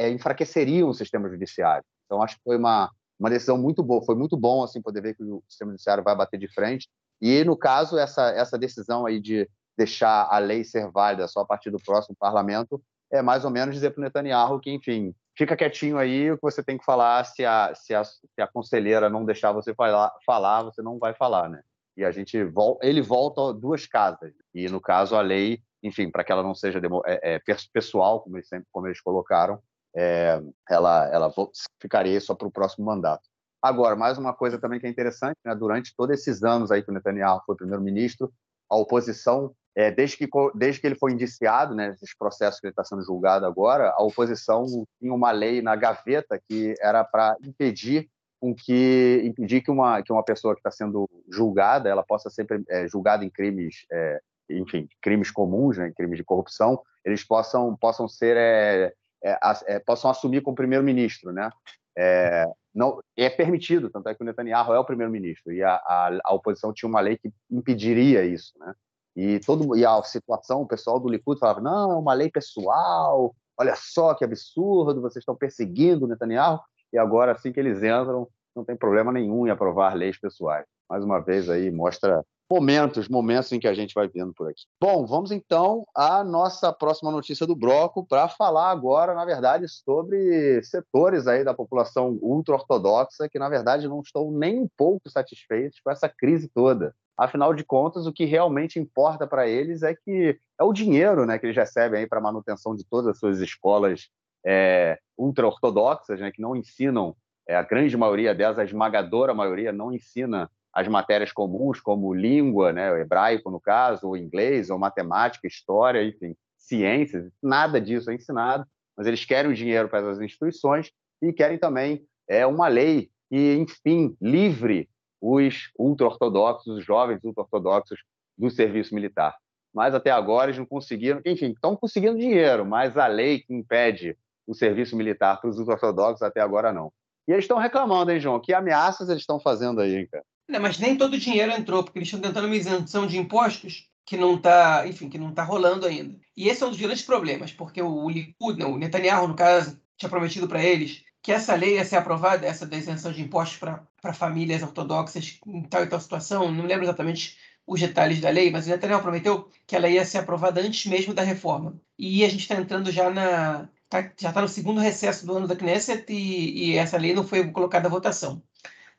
enfraqueceriam o sistema judiciário. Então acho que foi uma uma decisão muito boa, foi muito bom assim poder ver que o sistema judiciário vai bater de frente. E no caso essa essa decisão aí de deixar a lei ser válida só a partir do próximo parlamento é mais ou menos dizer para o Netanyahu que enfim fica quietinho aí o que você tem que falar se a se a, se a conselheira não deixar você falar falar você não vai falar, né? e a gente ele volta duas casas e no caso a lei enfim para que ela não seja é, é, pessoal como eles sempre como eles colocaram é, ela ela ficaria só para o próximo mandato agora mais uma coisa também que é interessante né, durante todos esses anos aí que o Netanyahu foi primeiro-ministro a oposição é, desde que desde que ele foi indiciado né, nesses processos que ele está sendo julgado agora a oposição tinha uma lei na gaveta que era para impedir com que impedir que uma que uma pessoa que está sendo julgada ela possa ser é, julgada em crimes é, enfim crimes comuns né, crimes de corrupção eles possam possam ser é, é, é possam assumir como primeiro-ministro né? É, não é permitido tanto é que o Netanyahu é o primeiro-ministro e a, a, a, oposição tinha uma lei que impediria isso né e todo e a situação o pessoal do Likud falava não é uma lei pessoal olha só que absurdo vocês estão perseguindo o Netanyahu e agora, assim que eles entram, não tem problema nenhum em aprovar leis pessoais. Mais uma vez aí mostra momentos, momentos em que a gente vai vendo por aqui. Bom, vamos então à nossa próxima notícia do bloco para falar agora, na verdade, sobre setores aí da população ultra-ortodoxa que, na verdade, não estão nem um pouco satisfeitos com essa crise toda. Afinal de contas, o que realmente importa para eles é que é o dinheiro né, que eles recebem para a manutenção de todas as suas escolas é, ultra-ortodoxas, né, que não ensinam, é, a grande maioria delas, a esmagadora maioria, não ensina as matérias comuns, como língua, né, hebraico, no caso, ou inglês, ou matemática, história, enfim, ciências, nada disso é ensinado, mas eles querem o dinheiro para essas instituições e querem também é, uma lei que, enfim, livre os ultra-ortodoxos, os jovens ultra-ortodoxos do serviço militar. Mas até agora eles não conseguiram, enfim, estão conseguindo dinheiro, mas a lei que impede o serviço militar para os ortodoxos até agora não. E eles estão reclamando, hein, João? Que ameaças eles estão fazendo aí, hein, cara?
Não, mas nem todo o dinheiro entrou, porque eles estão tentando uma isenção de impostos que não está, enfim, que não está rolando ainda. E esse é um dos grandes problemas, porque o Likud, não, o Netanyahu, no caso, tinha prometido para eles que essa lei ia ser aprovada, essa da isenção de impostos para famílias ortodoxas em tal e tal situação, não lembro exatamente os detalhes da lei, mas o Netanyahu prometeu que ela ia ser aprovada antes mesmo da reforma. E a gente está entrando já na, tá, já está no segundo recesso do ano da Knesset e, e, essa lei não foi colocada à votação.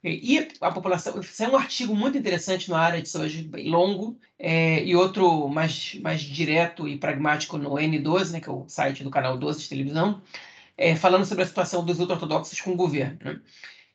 E a população. Saiu um artigo muito interessante no área de hoje, bem longo, é, e outro mais, mais direto e pragmático no N12, né, que é o site do canal 12 de televisão, é, falando sobre a situação dos ultra-ortodoxos com o governo. Né?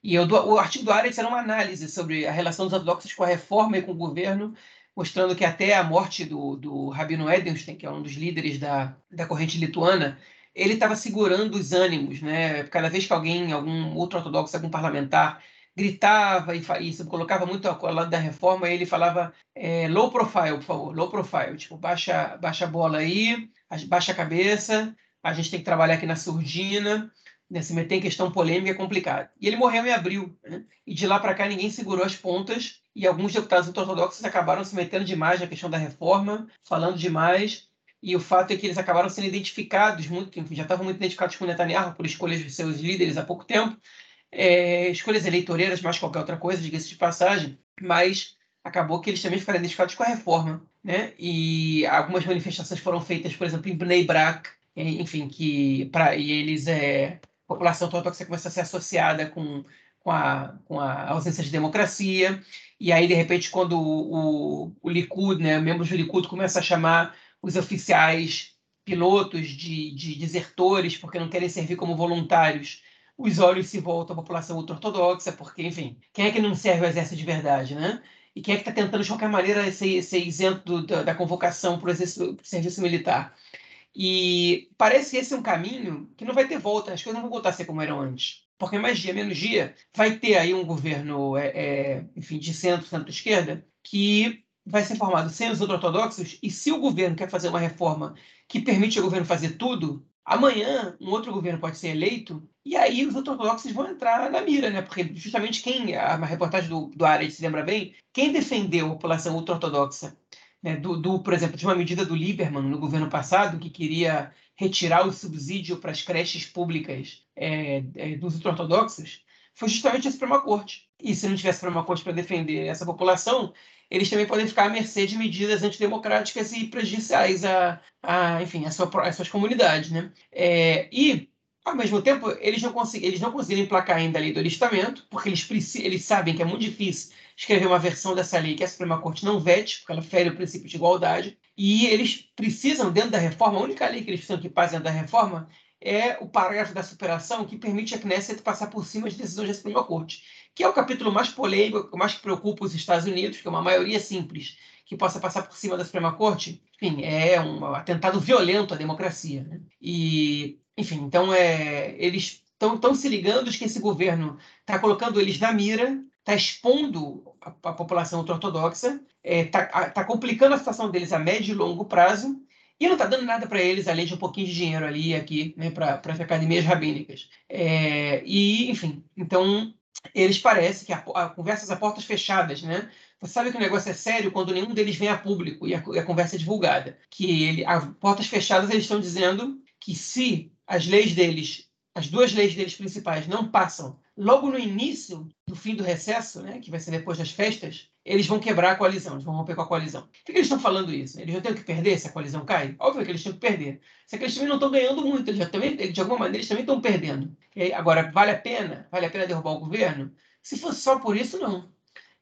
E eu, o artigo do Arendt era uma análise sobre a relação dos ortodoxos com a reforma e com o governo, mostrando que até a morte do, do Rabino Edelstein, que é um dos líderes da, da corrente lituana, ele estava segurando os ânimos, né? Cada vez que alguém, algum outro ortodoxo, algum parlamentar, gritava e, e colocava muito ao lado da reforma, ele falava é, low profile, por favor, low profile, tipo, baixa, baixa a bola aí, baixa a cabeça, a gente tem que trabalhar aqui na surdina, né, se meter em questão polêmica é complicado. E ele morreu em abril, né? e de lá para cá ninguém segurou as pontas, e alguns deputados ortodoxos acabaram se metendo demais na questão da reforma, falando demais, e o fato é que eles acabaram sendo identificados, muito, já estavam muito identificados com Netanyahu por escolhas de seus líderes há pouco tempo, é, escolhas eleitoreiras, mais qualquer outra coisa, diga-se de passagem, mas acabou que eles também ficaram identificados com a reforma. Né? E algumas manifestações foram feitas, por exemplo, em Bnei Brak, enfim, que para eles é, a população ortodoxa começa a ser associada com, com, a, com a ausência de democracia, e aí, de repente, quando o, o, o Likud, né, membros do Likud começam a chamar os oficiais pilotos de, de desertores porque não querem servir como voluntários, os olhos se voltam à população ultra-ortodoxa, porque, enfim, quem é que não serve ao exército de verdade, né? E quem é que está tentando, de qualquer maneira, ser, ser isento da, da, convocação para o serviço militar? E parece que esse é um caminho que não vai ter volta, as coisas não vão voltar a ser como eram antes. Porque mais dia, menos dia, vai ter aí um governo, é, é, enfim, de centro, centro-esquerda, que vai ser formado sem os ortodoxos, e se o governo quer fazer uma reforma que permite ao governo fazer tudo, amanhã um outro governo pode ser eleito, e aí os ortodoxos vão entrar na mira, né? Porque justamente quem, a reportagem do, do Área se lembra bem, quem defendeu a população ultra-ortodoxa, né, do, do, por exemplo, de uma medida do Lieberman no governo passado, que queria retirar o subsídio para as creches públicas é, é, dos ultra-ortodoxos, foi justamente a Suprema Corte. E se não tivesse a Suprema Corte para defender essa população, eles também podem ficar à mercê de medidas antidemocráticas e prejudiciais a, a enfim, a sua, suas comunidades. Né? É, e, ao mesmo tempo, eles não, conseguem, eles não conseguiram emplacar ainda a lei do alistamento, porque eles, eles sabem que é muito difícil escrever uma versão dessa lei que a Suprema Corte não vete, porque ela fere o princípio de igualdade, e eles precisam, dentro da reforma, a única lei que eles precisam que passe dentro da reforma é o parágrafo da superação que permite a Knesset passar por cima de decisões da Suprema Corte que é o capítulo mais polêmico, mais que preocupa os Estados Unidos, que é uma maioria simples que possa passar por cima da Suprema Corte, enfim, é um atentado violento à democracia. Né? E, enfim, então é, eles estão se ligando de que esse governo está colocando eles na mira, está expondo a, a população ortodoxa, está é, tá, tá complicando a situação deles a médio e longo prazo, e não está dando nada para eles, além de um pouquinho de dinheiro ali aqui, né, para as academias rabínicas. É, e, enfim, então eles parecem que a, a conversas a portas fechadas, né? Você sabe que o negócio é sério quando nenhum deles vem a público e a, a conversa é divulgada. Que ele, a portas fechadas eles estão dizendo que se as leis deles, as duas leis deles principais não passam logo no início do fim do recesso, né, que vai ser depois das festas, eles vão quebrar a coalizão, eles vão romper com a coalizão. Por que, eles estão falando isso? Eles já têm que perder se a coalizão cai? Óbvio que eles têm que perder. Só que eles também não estão ganhando muito, eles já também, de alguma maneira, eles também estão perdendo. agora, vale a pena? Vale a pena derrubar o governo? Se fosse só por isso, não.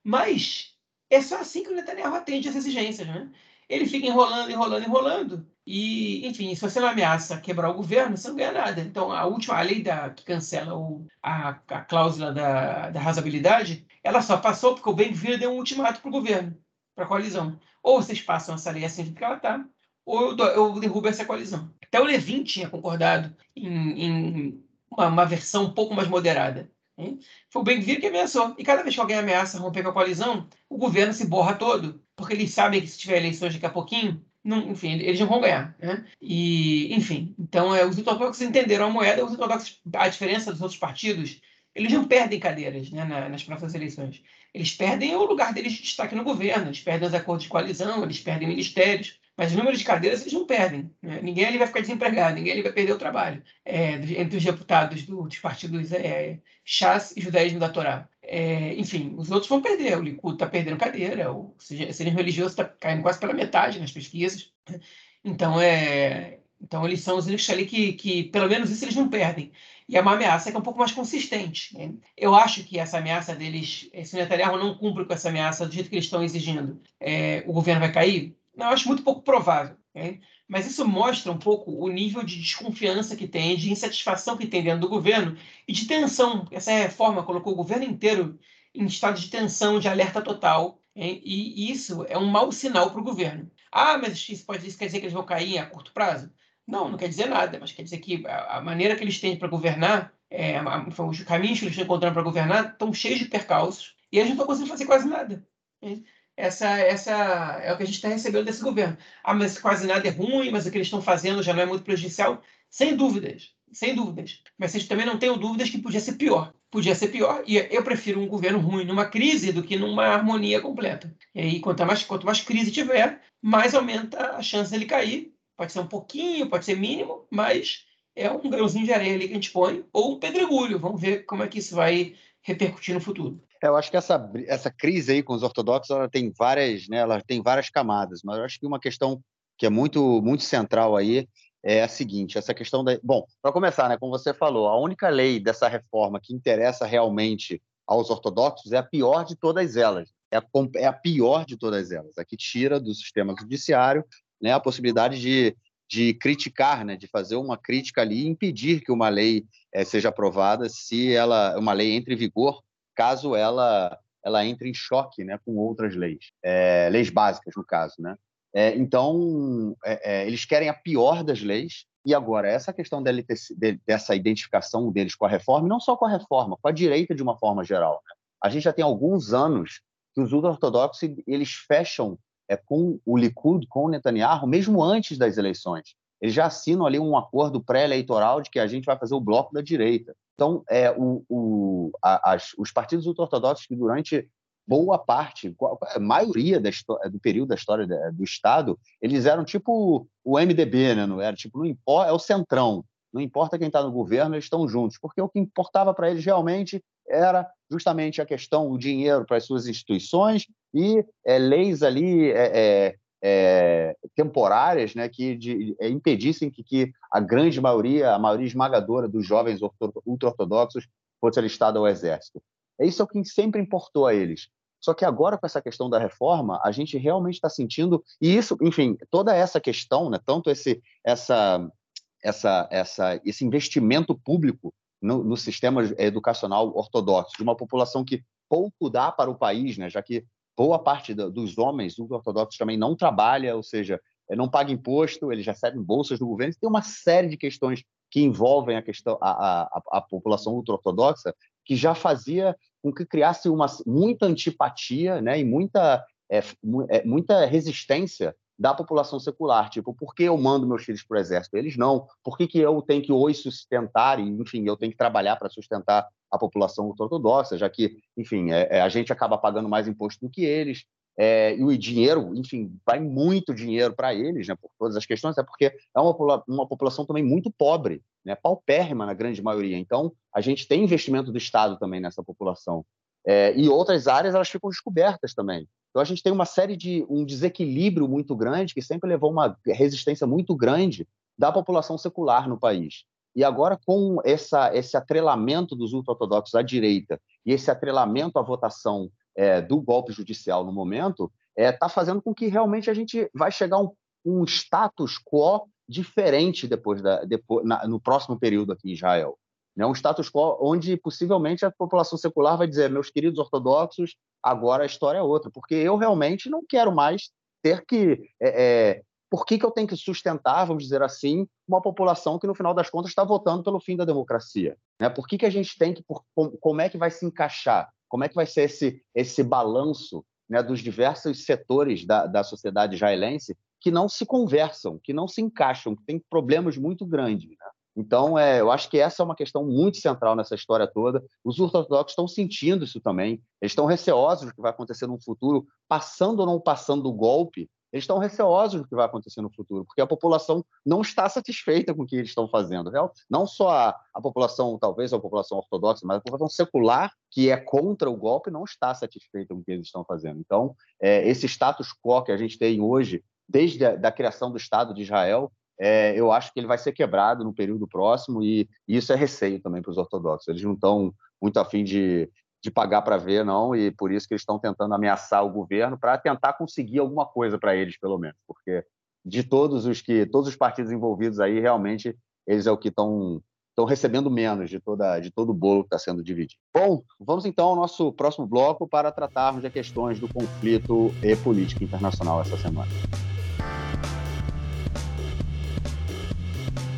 Mas é só assim que o Netanyahu atende as exigências, né? Ele fica enrolando, enrolando, enrolando. E, enfim, se você não ameaça quebrar o governo, você não ganha nada. Então, a última a lei da, que cancela o, a, a cláusula da, da razoabilidade, ela só passou porque o Ben-Gvir deu um ultimato para o governo, para a coalizão. Ou vocês passam essa lei assim que ela está, ou eu, eu, derrubo essa coalizão. Até o Levin tinha concordado em, em uma, uma, versão um pouco mais moderada. Hein? Foi o Ben-Gvir que ameaçou. E cada vez que alguém ameaça romper com a coalizão, o governo se borra todo, porque eles sabem que se tiver eleições daqui a pouquinho, não, enfim, eles não vão ganhar. Né? E, enfim, então é, os ortodoxos entenderam a moeda, os ortodoxos, a diferença dos outros partidos, eles não perdem cadeiras né, nas próximas eleições. Eles perdem o lugar deles de destaque no governo, eles perdem os acordos de coalizão, eles perdem ministérios, mas o número de cadeiras eles não perdem. Né? Ninguém ali vai ficar desempregado, ninguém ali vai perder o trabalho. É, entre os deputados do, dos partidos é, Chas e Judaísmo da Torá. É, enfim, os outros vão perder. O Likud está perdendo cadeira, o Serismo Religioso está caindo quase pela metade nas pesquisas. Então, é, Então, eles são os únicos ali que, que, pelo menos isso, eles não perdem. E é uma ameaça que é um pouco mais consistente. Né? Eu acho que essa ameaça deles, se o Netanyahu não cumpre com essa ameaça do jeito que eles estão exigindo, é, o governo vai cair? Não, eu acho muito pouco provável. Né? Mas isso mostra um pouco o nível de desconfiança que tem, de insatisfação que tem dentro do governo e de tensão. Essa reforma colocou o governo inteiro em estado de tensão, de alerta total. Hein? E isso é um mau sinal para o governo. Ah, mas isso, pode, isso quer dizer que eles vão cair a curto prazo? Não, não quer dizer nada, mas quer dizer que a, maneira que eles têm para governar, é, os caminhos que eles estão encontrando para governar, estão cheios de percalços e eles não estão conseguindo fazer quase nada. Essa, essa é o que a gente está recebendo desse governo. Ah, mas quase nada é ruim, mas o que eles estão fazendo já não é muito prejudicial? Sem dúvidas, sem dúvidas. Mas vocês também não tenham dúvidas que podia ser pior. Podia ser pior, e eu prefiro um governo ruim numa crise do que numa harmonia completa. E aí, quanto mais, quanto mais crise tiver, mais aumenta a chance dele cair Pode ser um pouquinho, pode ser mínimo, mas é um grãozinho de areia ali que a gente põe, ou um pedregulho. Vamos ver como é que isso vai repercutir no futuro.
É, eu acho que essa, essa crise aí com os ortodoxos ela tem várias, né, ela tem várias camadas, mas eu acho que uma questão que é muito, muito central aí é a seguinte: essa questão da. Bom, para começar, né, como você falou, a única lei dessa reforma que interessa realmente aos ortodoxos é a pior de todas elas. É a, é a pior de todas elas, a que tira do sistema judiciário né, a possibilidade de, de criticar, né, de fazer uma crítica ali e impedir que uma lei é, seja aprovada se ela uma lei entre em vigor, caso ela ela entre em choque né, com outras leis, é, leis básicas, no caso. Né? É, então, eles querem a pior das leis, e agora, essa questão dele ter, de, dessa identificação deles com a reforma, não só com a reforma, com a direita de uma forma geral. Né? A gente já tem alguns anos que os ultra-ortodoxos eles fecham é, com o Likud, com o Netanyahu, mesmo antes das eleições. Eles já assinam ali um acordo pré-eleitoral de que a gente vai fazer o bloco da direita. Então, é, o, o, a, as, os partidos ortodoxos que durante boa parte, a maioria da, do período da história do Estado, eles eram tipo o MDB, né? Não era tipo não importa, é o centrão. Não importa quem está no governo, eles estão juntos, porque o que importava para eles realmente era justamente a questão do dinheiro para as suas instituições e é, leis ali é, é, é temporárias né, que de, é, impedissem que, que, a grande maioria, a maioria esmagadora dos jovens ultra-ortodoxos fosse alistada ao exército. Isso é o que sempre importou a eles. Só que agora, com essa questão da reforma, a gente realmente está sentindo, e isso, enfim, toda essa questão, né, tanto esse, essa, essa, essa, esse investimento público no, no, sistema educacional ortodoxo, de uma população que pouco dá para o país, né, já que boa parte do, dos homens ortodoxos também não trabalha, ou seja, é, não paga imposto, eles recebem bolsas do governo. Tem uma série de questões que envolvem a questão a, a, a população ultra-ortodoxa que já fazia com que criasse uma muita antipatia, né, e muita é muita resistência da população secular, tipo, por que eu mando meus filhos para o exército? Eles não. Por que, que eu tenho que hoje sustentar, e, enfim, eu tenho que trabalhar para sustentar a população ortodoxa, já que, enfim, é, é, a gente acaba pagando mais imposto do que eles, é, e o dinheiro, enfim, vai muito dinheiro para eles, né, por todas as questões, é porque é uma, uma população também muito pobre, né, paupérrima na grande maioria. Então, a gente tem investimento do Estado também nessa população. É, e outras áreas elas ficam descobertas também. Então a gente tem uma série de um desequilíbrio muito grande que sempre levou uma resistência muito grande da população secular no país. E agora com essa, esse atrelamento dos ultra-ortodoxos à direita e esse atrelamento à votação é, do golpe judicial no momento, está é, tá fazendo com que realmente a gente vai chegar um, um status quo diferente depois da, depois, na, no próximo período aqui em Israel. Né? Um status quo onde possivelmente a população secular vai dizer, meus queridos ortodoxos, agora a história é outra, porque eu realmente não quero mais ter que. É, é, por que, que eu tenho que sustentar, vamos dizer assim, uma população que, no final das contas, está votando pelo fim da democracia? Né? Por que, que a gente tem que. Por, como é que vai se encaixar? Como é que vai ser esse, esse balanço né, dos diversos setores da, da sociedade israelense que não se conversam, que não se encaixam, que têm problemas muito grandes? Né? Então, é, eu acho que essa é uma questão muito central nessa história toda. Os ortodoxos estão sentindo isso também. Eles estão receosos do que vai acontecer no futuro, passando ou não passando o golpe. Eles estão receosos do que vai acontecer no futuro, porque a população não está satisfeita com o que eles estão fazendo. Não só a, a população, talvez a população ortodoxa, mas a população secular, que é contra o golpe, não está satisfeita com o que eles estão fazendo. Então, é, esse status quo que a gente tem hoje, desde a da criação do Estado de Israel, é, eu acho que ele vai ser quebrado no período próximo e, e isso é receio também para os ortodoxos. Eles não estão muito afim de, de pagar para ver, não, e por isso que eles estão tentando ameaçar o governo para tentar conseguir alguma coisa para eles, pelo menos, porque de todos os que todos os partidos envolvidos aí, realmente eles é o que estão estão recebendo menos de toda de todo o bolo que está sendo dividido. Bom, vamos então ao nosso próximo bloco para tratarmos de questões do conflito e política internacional essa semana.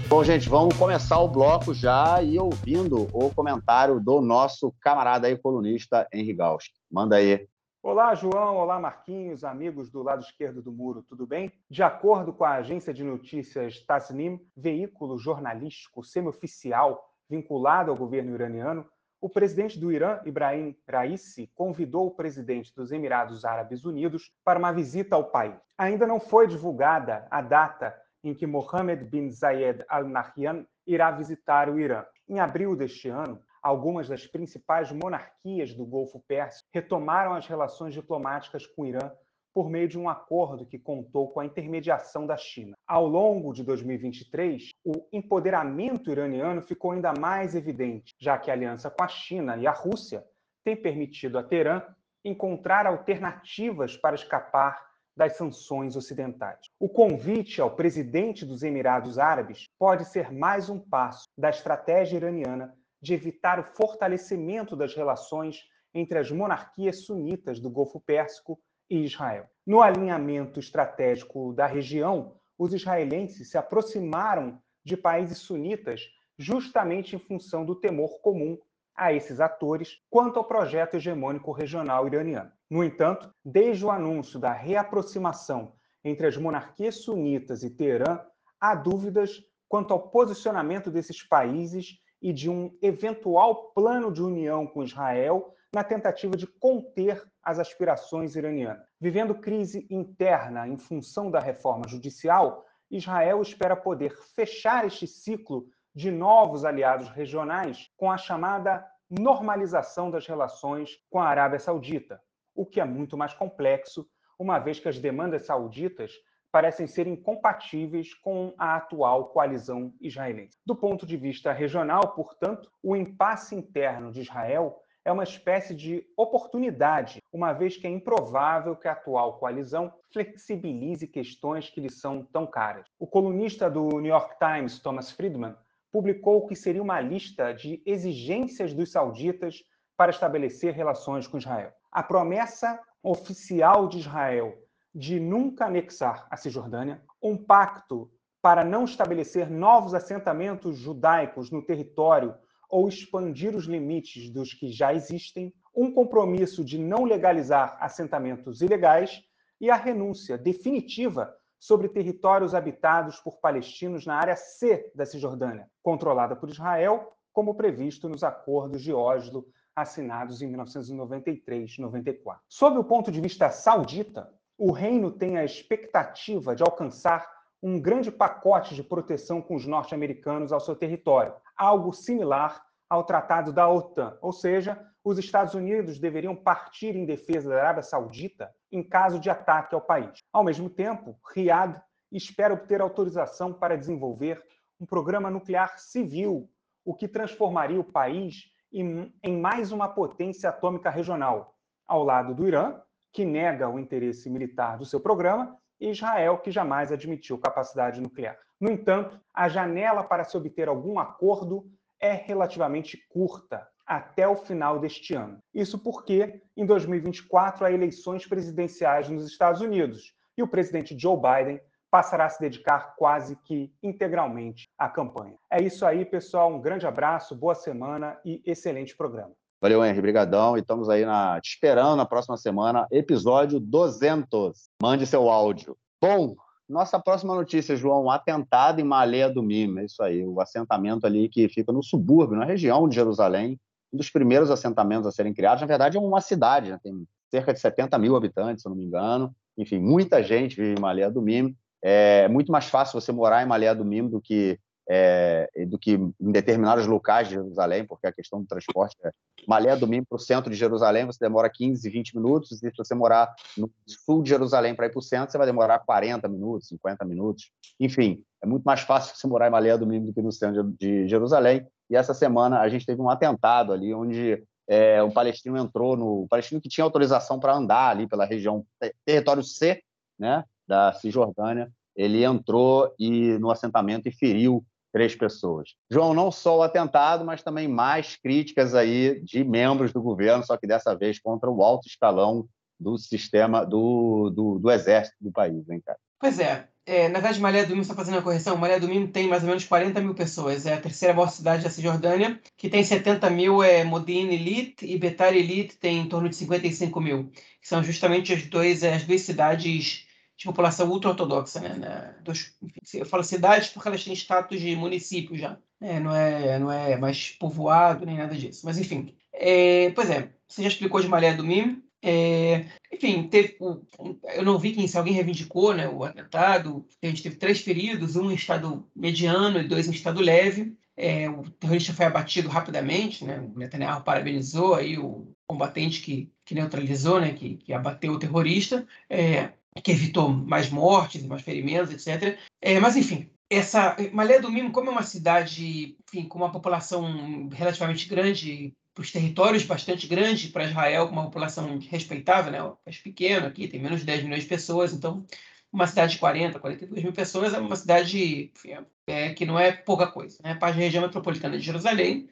Bom, gente, vamos começar o bloco já e ouvindo o comentário do nosso camarada aí, colunista Henri Gauss. Manda aí.
Olá, João. Olá, Marquinhos, amigos do lado esquerdo do muro, tudo bem? De acordo com a agência de notícias Tasnim, veículo jornalístico semioficial vinculado ao governo iraniano, o presidente do Irã, Ibrahim Raisi, convidou o presidente dos Emirados Árabes Unidos para uma visita ao país. Ainda não foi divulgada a data em que Mohammed bin Zayed Al Nahyan irá visitar o Irã. Em abril deste ano, algumas das principais monarquias do Golfo Pérsico retomaram as relações diplomáticas com o Irã por meio de um acordo que contou com a intermediação da China. Ao longo de 2023, o empoderamento iraniano ficou ainda mais evidente, já que a aliança com a China e a Rússia tem permitido a Teherã encontrar alternativas para escapar das sanções ocidentais. O convite ao presidente dos Emirados Árabes pode ser mais um passo da estratégia iraniana de evitar o fortalecimento das relações entre as monarquias sunitas do Golfo Pérsico e Israel. No alinhamento estratégico da região, os israelenses se aproximaram de países sunitas justamente em função do temor comum a esses atores quanto ao projeto hegemônico regional iraniano. No entanto, desde o anúncio da reaproximação entre as monarquias sunitas e Teherã, há dúvidas quanto ao posicionamento desses países e de um eventual plano de união com Israel na tentativa de conter as aspirações iranianas. Vivendo crise interna em função da reforma judicial, Israel espera poder fechar este ciclo de novos aliados regionais com a chamada normalização das relações com a Arábia Saudita, o que é muito mais complexo, uma vez que as demandas sauditas parecem ser incompatíveis com a atual coalizão israelense. Do ponto de vista regional, portanto, o impasse interno de Israel é uma espécie de oportunidade, uma vez que é improvável que a atual coalizão flexibilize questões que lhe são tão caras. O colunista do New York Times, Thomas Friedman, publicou o que seria uma lista de exigências dos sauditas para estabelecer relações com Israel. A promessa oficial de Israel de nunca anexar a Cisjordânia, um pacto para não estabelecer novos assentamentos judaicos no território ou expandir os limites dos que já existem, um compromisso de não legalizar assentamentos ilegais e a renúncia definitiva sobre territórios habitados por palestinos na área C da Cisjordânia, controlada por Israel, como previsto nos acordos de Oslo assinados em 1993-94. Sob o ponto de vista saudita, o reino tem a expectativa de alcançar um grande pacote de proteção com os norte-americanos ao seu território, algo similar ao Tratado da OTAN, ou seja, os Estados Unidos deveriam partir em defesa da Arábia Saudita em caso de ataque ao país. Ao mesmo tempo, Riad espera obter autorização para desenvolver um programa nuclear civil, o que transformaria o país em, mais uma potência atômica regional, ao lado do Irã, que nega o interesse militar do seu programa, e Israel, que jamais admitiu capacidade nuclear. No entanto, a janela para se obter algum acordo é relativamente curta, até o final deste ano. Isso porque, em 2024, há eleições presidenciais nos Estados Unidos e o presidente Joe Biden passará a se dedicar quase que integralmente à campanha. É isso aí, pessoal. Um grande abraço, boa semana e excelente programa.
Valeu, Henry. Brigadão. E estamos aí na... te esperando na próxima semana, episódio 200. Mande seu áudio. Bom, nossa próxima notícia, João, atentado em Malé do Mim, é isso aí, o assentamento ali que fica no subúrbio, na região de Jerusalém, um dos primeiros assentamentos a serem criados. Na verdade, é uma cidade, né? tem cerca de 70 mil habitantes, se não me engano. Enfim, muita gente vive em Malé do Mim. É muito mais fácil você morar em Malé do Mim do que é, do que em determinados locais de Jerusalém, porque a questão do transporte é Malé do Mim para o centro de Jerusalém, você demora 15, 20 minutos, e se você morar no sul de Jerusalém para ir para o centro, você vai demorar 40 minutos, 50 minutos. Enfim, é muito mais fácil você morar em Malé do Mim do que no centro de Jerusalém. E essa semana a gente teve um atentado ali, onde é, o palestino entrou no. O palestino que tinha autorização para andar ali pela região território C, né, da Cisjordânia, ele entrou e no assentamento e feriu três pessoas. João, não só o atentado, mas também mais críticas aí de membros do governo, só que dessa vez contra o alto escalão do sistema do, do, do exército do país, hein, cara?
Pois é. é na verdade, Malé do Mim está fazendo uma correção. Malé do Mim tem mais ou menos 40 mil pessoas. É a terceira maior cidade da Cisjordânia, que tem 70 mil é Modin Elite e Betar Elite tem em torno de 55 mil. Que são justamente as, dois, as duas cidades de população ultra-ortodoxa. Né? né? Dos, enfim, eu falo cidades porque elas têm status de município já. Né? Não, é, não é mais povoado nem nada disso. Mas, enfim. É, pois é, você já explicou de Malé do Mim. É, enfim, teve, eu não vi quem, se alguém reivindicou né, o atentado. A gente teve três feridos, um em estado mediano e dois em estado leve. É, o terrorista foi abatido rapidamente, né? O Netanyahu parabenizou aí o combatente que, que neutralizou, né? Que, que abateu o terrorista. É, que evitou mais mortes mais ferimentos, etc. É, mas, enfim, essa Malé do Mimo, como é uma cidade enfim, com uma população relativamente grande, para os territórios bastante grande, para Israel, com uma população respeitável, né? mais pequeno aqui, tem menos de 10 milhões de pessoas, então uma cidade de 40, 42 mil pessoas é uma cidade enfim, é, que não é pouca coisa. Né? Para a região metropolitana de Jerusalém,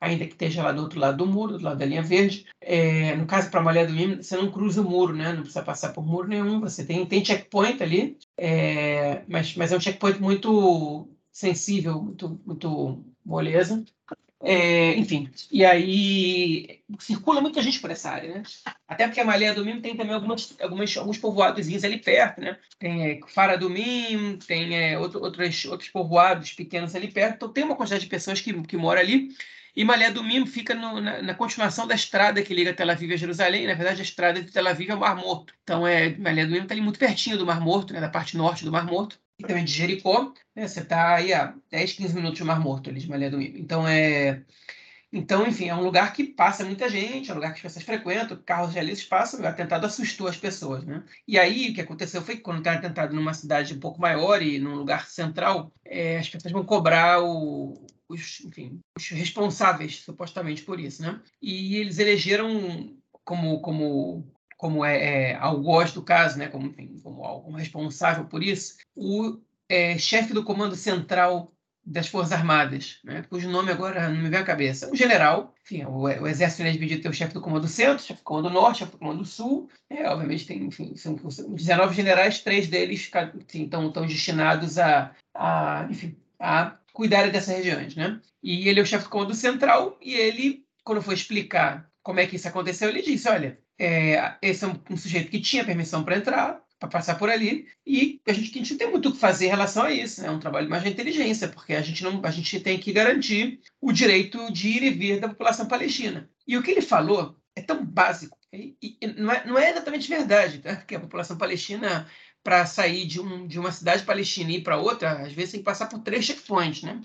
ainda que esteja lá do outro lado do muro, do lado da linha verde. É, no caso, para Malha do Mim, você não cruza o muro, né? Não precisa passar por muro nenhum. Você tem, tem checkpoint ali, é, mas, mas é um checkpoint muito sensível, muito, muito moleza. É, enfim, e aí circula muita gente por essa área, né? Até porque a Malha do Mim tem também algumas, algumas, alguns povoados ali perto, né? Tem é, Fara do Mim, tem é, outro, outros, outros povoados pequenos ali perto. Então tem uma quantidade de pessoas que, que moram ali. E Malé do Mimo fica no, na, na, continuação da estrada que liga Tel Aviv a Jerusalém. Na verdade, a estrada de Tel Aviv é o Mar Morto. Então, é, Malé do Mimo está ali muito pertinho do Mar Morto, né, da parte norte do Mar Morto. E também de Jericó. Né, você está aí a 10, 15 minutos do Mar Morto ali de Malé do Mimo. Então, é... Então, enfim, é um lugar que passa muita gente, é um lugar que as pessoas frequentam, carros realistas passam, o atentado assustou as pessoas, né? E aí, o que aconteceu foi que quando tem atentado numa cidade um pouco maior e num lugar central, é, as pessoas vão cobrar o, os, enfim, os responsáveis, supostamente, por isso, né? E eles elegeram como, como, como é, é algoz do caso, né? Como, enfim, como, como responsável por isso, o é, chefe do Comando Central das Forças Armadas, né, cujo nome agora não me vem à cabeça. Um general, enfim, o, o Exército é dividido tem o chefe do Comando Centro, chefe do Comando Norte, chefe do Comando Sul. É, obviamente tem, enfim, são 19 generais, três deles estão destinados a, a, enfim, a cuidarem dessas regiões, né? E ele é o chefe do comando central e ele, quando foi explicar como é que isso aconteceu, ele disse, olha, é, esse é um, um sujeito que tinha permissão para entrar, para passar por ali, e a gente, a gente não tem muito o que fazer em relação a isso, né? é um trabalho mais de inteligência, porque a gente, não, a gente tem que garantir o direito de ir e vir da população palestina. E o que ele falou é tão básico, e, e não, é, não é exatamente verdade, tá? porque a população palestina para sair de, um, de uma cidade palestina e ir para outra, às vezes tem que passar por três checkpoints, né?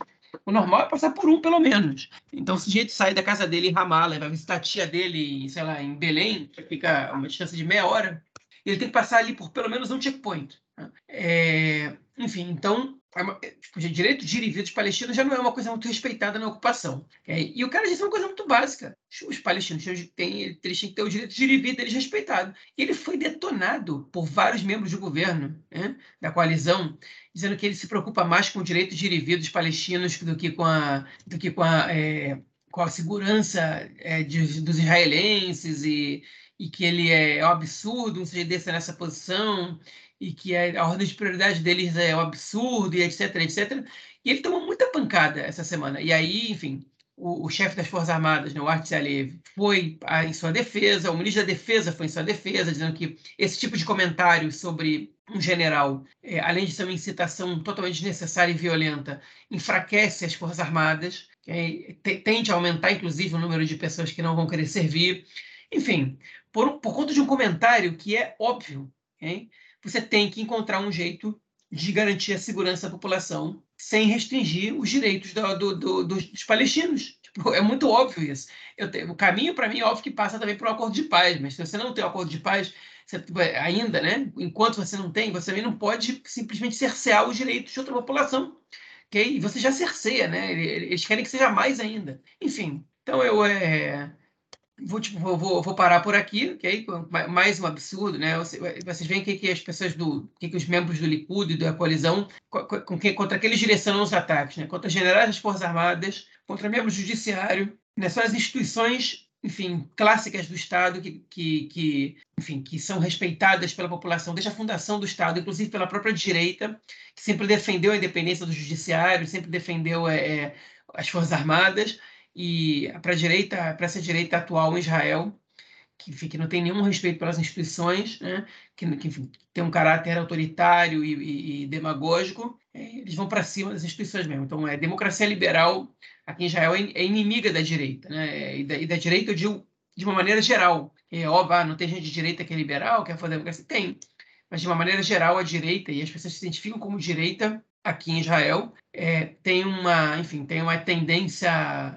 O normal é passar por um, pelo menos. Então, se o sujeito sai da casa dele em Ramala e vai visitar a tia dele, sei lá, em Belém, que fica uma distância de meia hora, ele tem que passar ali por pelo menos um checkpoint. Né? É, enfim, então, é é, tipo, o direito de ir e vir dos palestinos já não é uma coisa muito respeitada na ocupação. É, e o cara disse uma coisa muito básica. Os palestinos têm, eles têm que ter o direito de ir e vir deles respeitado. E ele foi detonado por vários membros do governo, né, da coalizão, dizendo que ele se preocupa mais com o direito de ir e vir dos palestinos do que com a, do que com a, é, com a segurança é, de, dos israelenses e, e que ele é, é um absurdo um sujeito desse nessa posição e que a ordem de prioridade deles é um absurdo e etc, etc. E ele tomou muita pancada essa semana. E aí, enfim, o, o chefe das Forças Armadas, né, o Artz Alev, foi a, em sua defesa, o ministro da Defesa foi em sua defesa, dizendo que esse tipo de comentário sobre um general, é, além de ser uma incitação totalmente desnecessária e violenta, enfraquece as Forças Armadas, é, tende a aumentar, inclusive, o número de pessoas que não vão querer servir. Enfim, por, por conta de um comentário que é óbvio, okay? Você tem que encontrar um jeito de garantir a segurança da população sem restringir os direitos do, do, do, dos palestinos. Tipo, é muito óbvio isso. Tenho, o caminho, para mim, é óbvio que passa também por um acordo de paz, mas se você não tem um acordo de paz, você, ainda, né? enquanto você não tem, você também não pode simplesmente cercear os direitos de outra população. Okay? E você já cerceia, né? Eles querem que seja mais ainda. Enfim, então eu. É vou, vou, vou parar por aqui, ok? Mais um absurdo, né? Vocês veem que, que as pessoas do, que, que os membros do Likud e da coalizão, com, que, contra que eles direcionam os ataques, né? Contra generais das Forças Armadas, contra membros do Judiciário, né? São as instituições, enfim, clássicas do Estado que, que, que, enfim, que são respeitadas pela população desde a fundação do Estado, inclusive pela própria direita, que sempre defendeu a independência do Judiciário, sempre defendeu é, é as Forças Armadas e para a direita, para essa direita atual em Israel, que, que não tem nenhum respeito pelas instituições, né? que, que tem um caráter autoritário e, e, e demagógico, é, eles vão para cima das instituições mesmo. Então, é democracia liberal aqui em Israel é, é inimiga da direita, né? E da, e da, direita eu digo de uma maneira geral. É óbvio, ah, não tem gente de direita que é liberal, quer fazer democracia? Tem. Mas, de uma maneira geral, a direita, e as pessoas se identificam como direita, aqui em Israel é, tem uma, enfim, tem uma tendência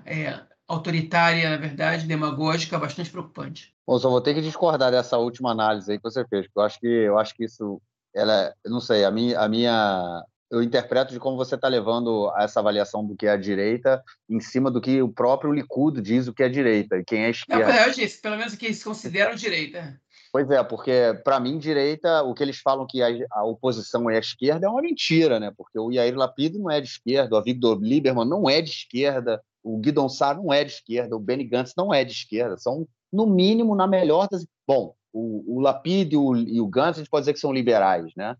é, autoritária, na verdade, demagógica, bastante preocupante.
Bom, só vou ter que discordar dessa última análise aí que você fez, porque eu acho que eu acho que isso, ela, não sei, a minha, a minha eu interpreto de como você está levando essa avaliação do que é a direita em cima do que o próprio Likud diz o que é direita e quem é esquerda. Não,
eu disse, pelo menos o que eles consideram direita.
Pois é, porque para mim, direita, o que eles falam que a, a, oposição é a esquerda é uma mentira, né? Porque o Yair Lapid não é de esquerda, o Victor Lieberman não é de esquerda, o Guidon Sar não é de esquerda, o Benny Gantz não é de esquerda. São, no mínimo, na melhor das. Bom, o, o Lapid e o, e o Gantz a gente pode dizer que são liberais, né?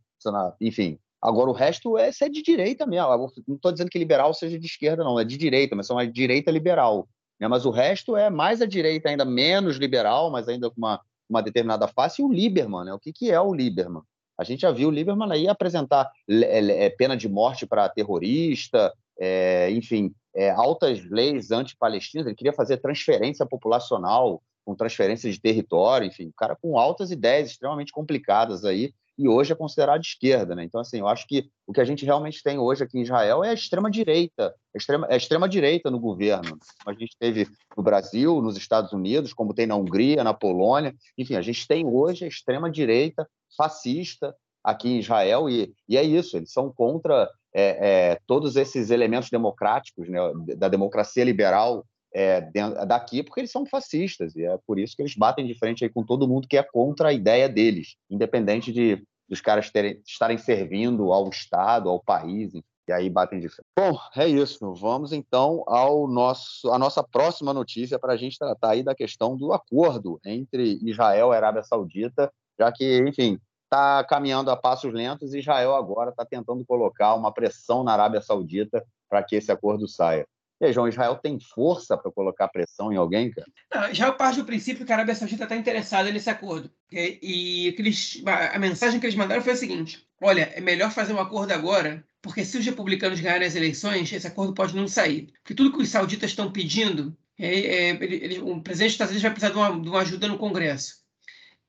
Enfim. Agora, o resto é, é de direita mesmo. Não estou dizendo que liberal seja de esquerda, não. É de direita, mas são a direita liberal. Né? Mas o resto é mais a direita, ainda menos liberal, mas ainda com uma uma determinada face, e o Lieberman, né? O que, que é o Lieberman? A gente já viu o Lieberman aí apresentar é, é, pena de morte para terrorista, é, enfim, é, altas leis anti-palestinas, ele queria fazer transferência populacional, com transferência de território, enfim, o cara com altas ideias extremamente complicadas aí, e hoje é considerado esquerda, né? Então, assim, eu acho que o que a gente realmente tem hoje aqui em Israel é a extrema-direita, extrema, é a extrema-direita no governo. A gente teve no Brasil, nos Estados Unidos, como tem na Hungria, na Polônia, enfim, a gente tem hoje a extrema-direita fascista aqui em Israel, e, e é isso, eles são contra é, é, todos esses elementos democráticos, né, da democracia liberal é, daqui porque eles são fascistas e é por isso que eles batem de frente aí com todo mundo que é contra a ideia deles, independente de dos caras terem, estarem servindo ao Estado, ao país, e aí batem de frente. Bom, é isso. Vamos então ao nosso a nossa próxima notícia para a gente tratar aí da questão do acordo entre Israel e Arábia Saudita, já que, enfim, está caminhando a passos lentos e Israel agora está tentando colocar uma pressão na Arábia Saudita para que esse acordo saia. João, Israel tem força para colocar pressão em alguém, cara?
Não, Israel parte do princípio que a Arábia Saudita está interessada nesse acordo. E, e a mensagem que eles mandaram foi a seguinte: olha, é melhor fazer um acordo agora, porque se os republicanos ganharem as eleições, esse acordo pode não sair. Porque tudo que os sauditas estão pedindo, é, é, ele, o presidente dos Estados Unidos vai precisar de uma, de uma ajuda no Congresso.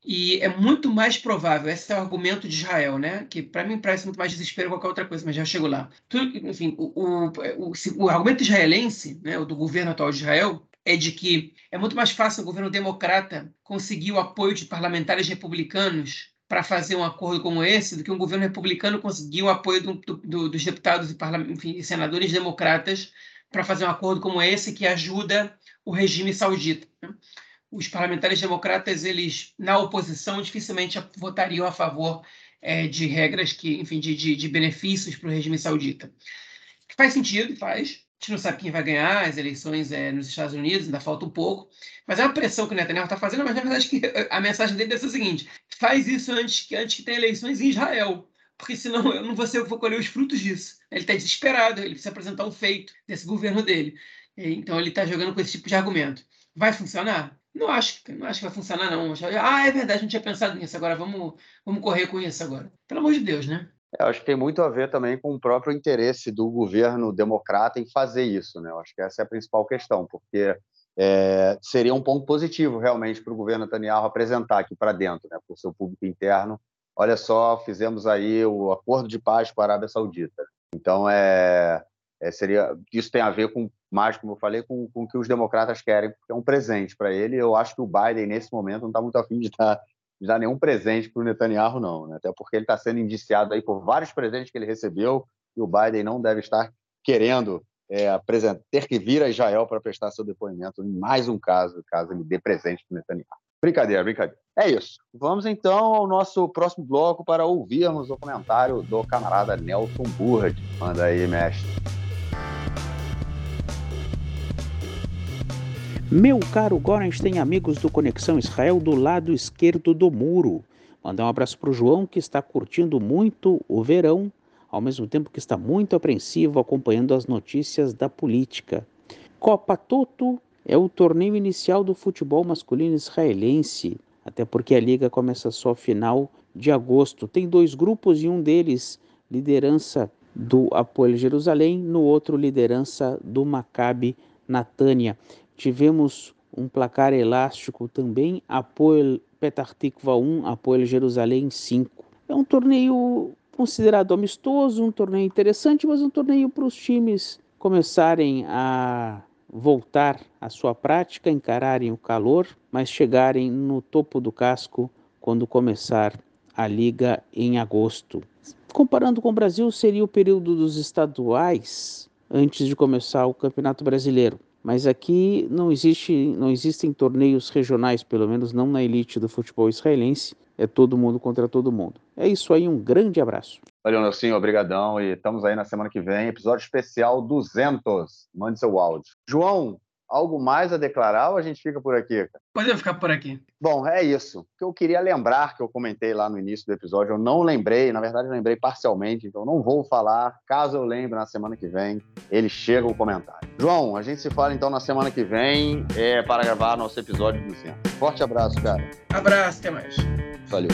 E é muito mais provável, esse é o argumento de Israel, né? que para mim parece muito mais desespero que qualquer outra coisa, mas já chego lá. Tudo, enfim, o, o, o, o, argumento israelense, né, o do governo atual de Israel, é de que é muito mais fácil o governo democrata conseguir o apoio de parlamentares republicanos para fazer um acordo como esse do que um governo republicano conseguir o apoio do, do, dos deputados e enfim, senadores democratas para fazer um acordo como esse que ajuda o regime saudita. Né? Os parlamentares democratas, eles, na oposição, dificilmente votariam a favor é, de regras que, enfim, de, de, de benefícios para o regime saudita. Que faz sentido, faz. A gente não sabe quem vai ganhar as eleições é, nos Estados Unidos, ainda falta um pouco. Mas é uma pressão que o Netanyahu está fazendo, mas na verdade que *laughs* a mensagem dele é a seguinte: faz isso antes que, antes que tenha eleições em Israel porque senão eu não vou, ser, eu vou colher os frutos disso. Ele está desesperado, ele precisa apresentar um feito desse governo dele. Então ele está jogando com esse tipo de argumento. Vai funcionar? Não acho, não acho que vai funcionar, não. Ah, é verdade, não tinha pensado nisso. Agora vamos, vamos correr com isso agora. Pelo amor de Deus, né?
Eu acho que tem muito a ver também com o próprio interesse do governo democrata em fazer isso, né? Eu acho que essa é a principal questão, porque é, seria um ponto positivo realmente para o governo Netanyahu apresentar aqui para dentro, né? Para o seu público interno. Olha só, fizemos aí o acordo de paz com a Arábia Saudita. Então, é, é, seria isso tem a ver com mais, como eu falei, com, com o que os democratas querem, porque é um presente para ele. Eu acho que o Biden, nesse momento, não está muito afim de dar, de dar nenhum presente para o Netanyahu, não. Né? Até porque ele está sendo indiciado aí por vários presentes que ele recebeu e o Biden não deve estar querendo é, apresentar, ter que vir a Israel para prestar seu depoimento em mais um caso, caso ele dê presente para o Netanyahu. Brincadeira, brincadeira. É isso. Vamos então ao nosso próximo bloco para ouvirmos o comentário do camarada Nelson Burrad. Manda aí, mestre.
Meu caro Gorenstein, amigos do Conexão Israel do lado esquerdo do muro. Mandar um abraço para o João, que está curtindo muito o verão, ao mesmo tempo que está muito apreensivo acompanhando as notícias da política. Copa Toto é o torneio inicial do futebol masculino israelense, até porque a liga começa só final de agosto. Tem dois grupos e um deles liderança do Apoel Jerusalém, no outro liderança do Maccabi Natânia. Tivemos um placar elástico também, Apoel Petah Tikva 1, Apoel Jerusalém 5. É um torneio considerado amistoso, um torneio interessante, mas um torneio para os times começarem a voltar à sua prática, encararem o calor, mas chegarem no topo do casco quando começar a liga em agosto. Comparando com o Brasil, seria o período dos estaduais antes de começar o Campeonato Brasileiro. Mas aqui não, existe, não existem torneios regionais, pelo menos não na elite do futebol israelense. É todo mundo contra todo mundo. É isso aí, um grande abraço.
Valeu, Nelson, obrigadão. E estamos aí na semana que vem, episódio especial 200. Mande seu áudio. João, algo mais a declarar ou a gente fica por aqui?
Podemos ficar por aqui.
Bom, é isso. O que eu queria lembrar, que eu comentei lá no início do episódio, eu não lembrei, na verdade eu lembrei parcialmente, então não vou falar. Caso eu lembre na semana que vem, ele chega o comentário. João, a gente se fala então na semana que vem é, para gravar nosso episódio 200. Forte abraço, cara.
Abraço, até mais.
Valeu.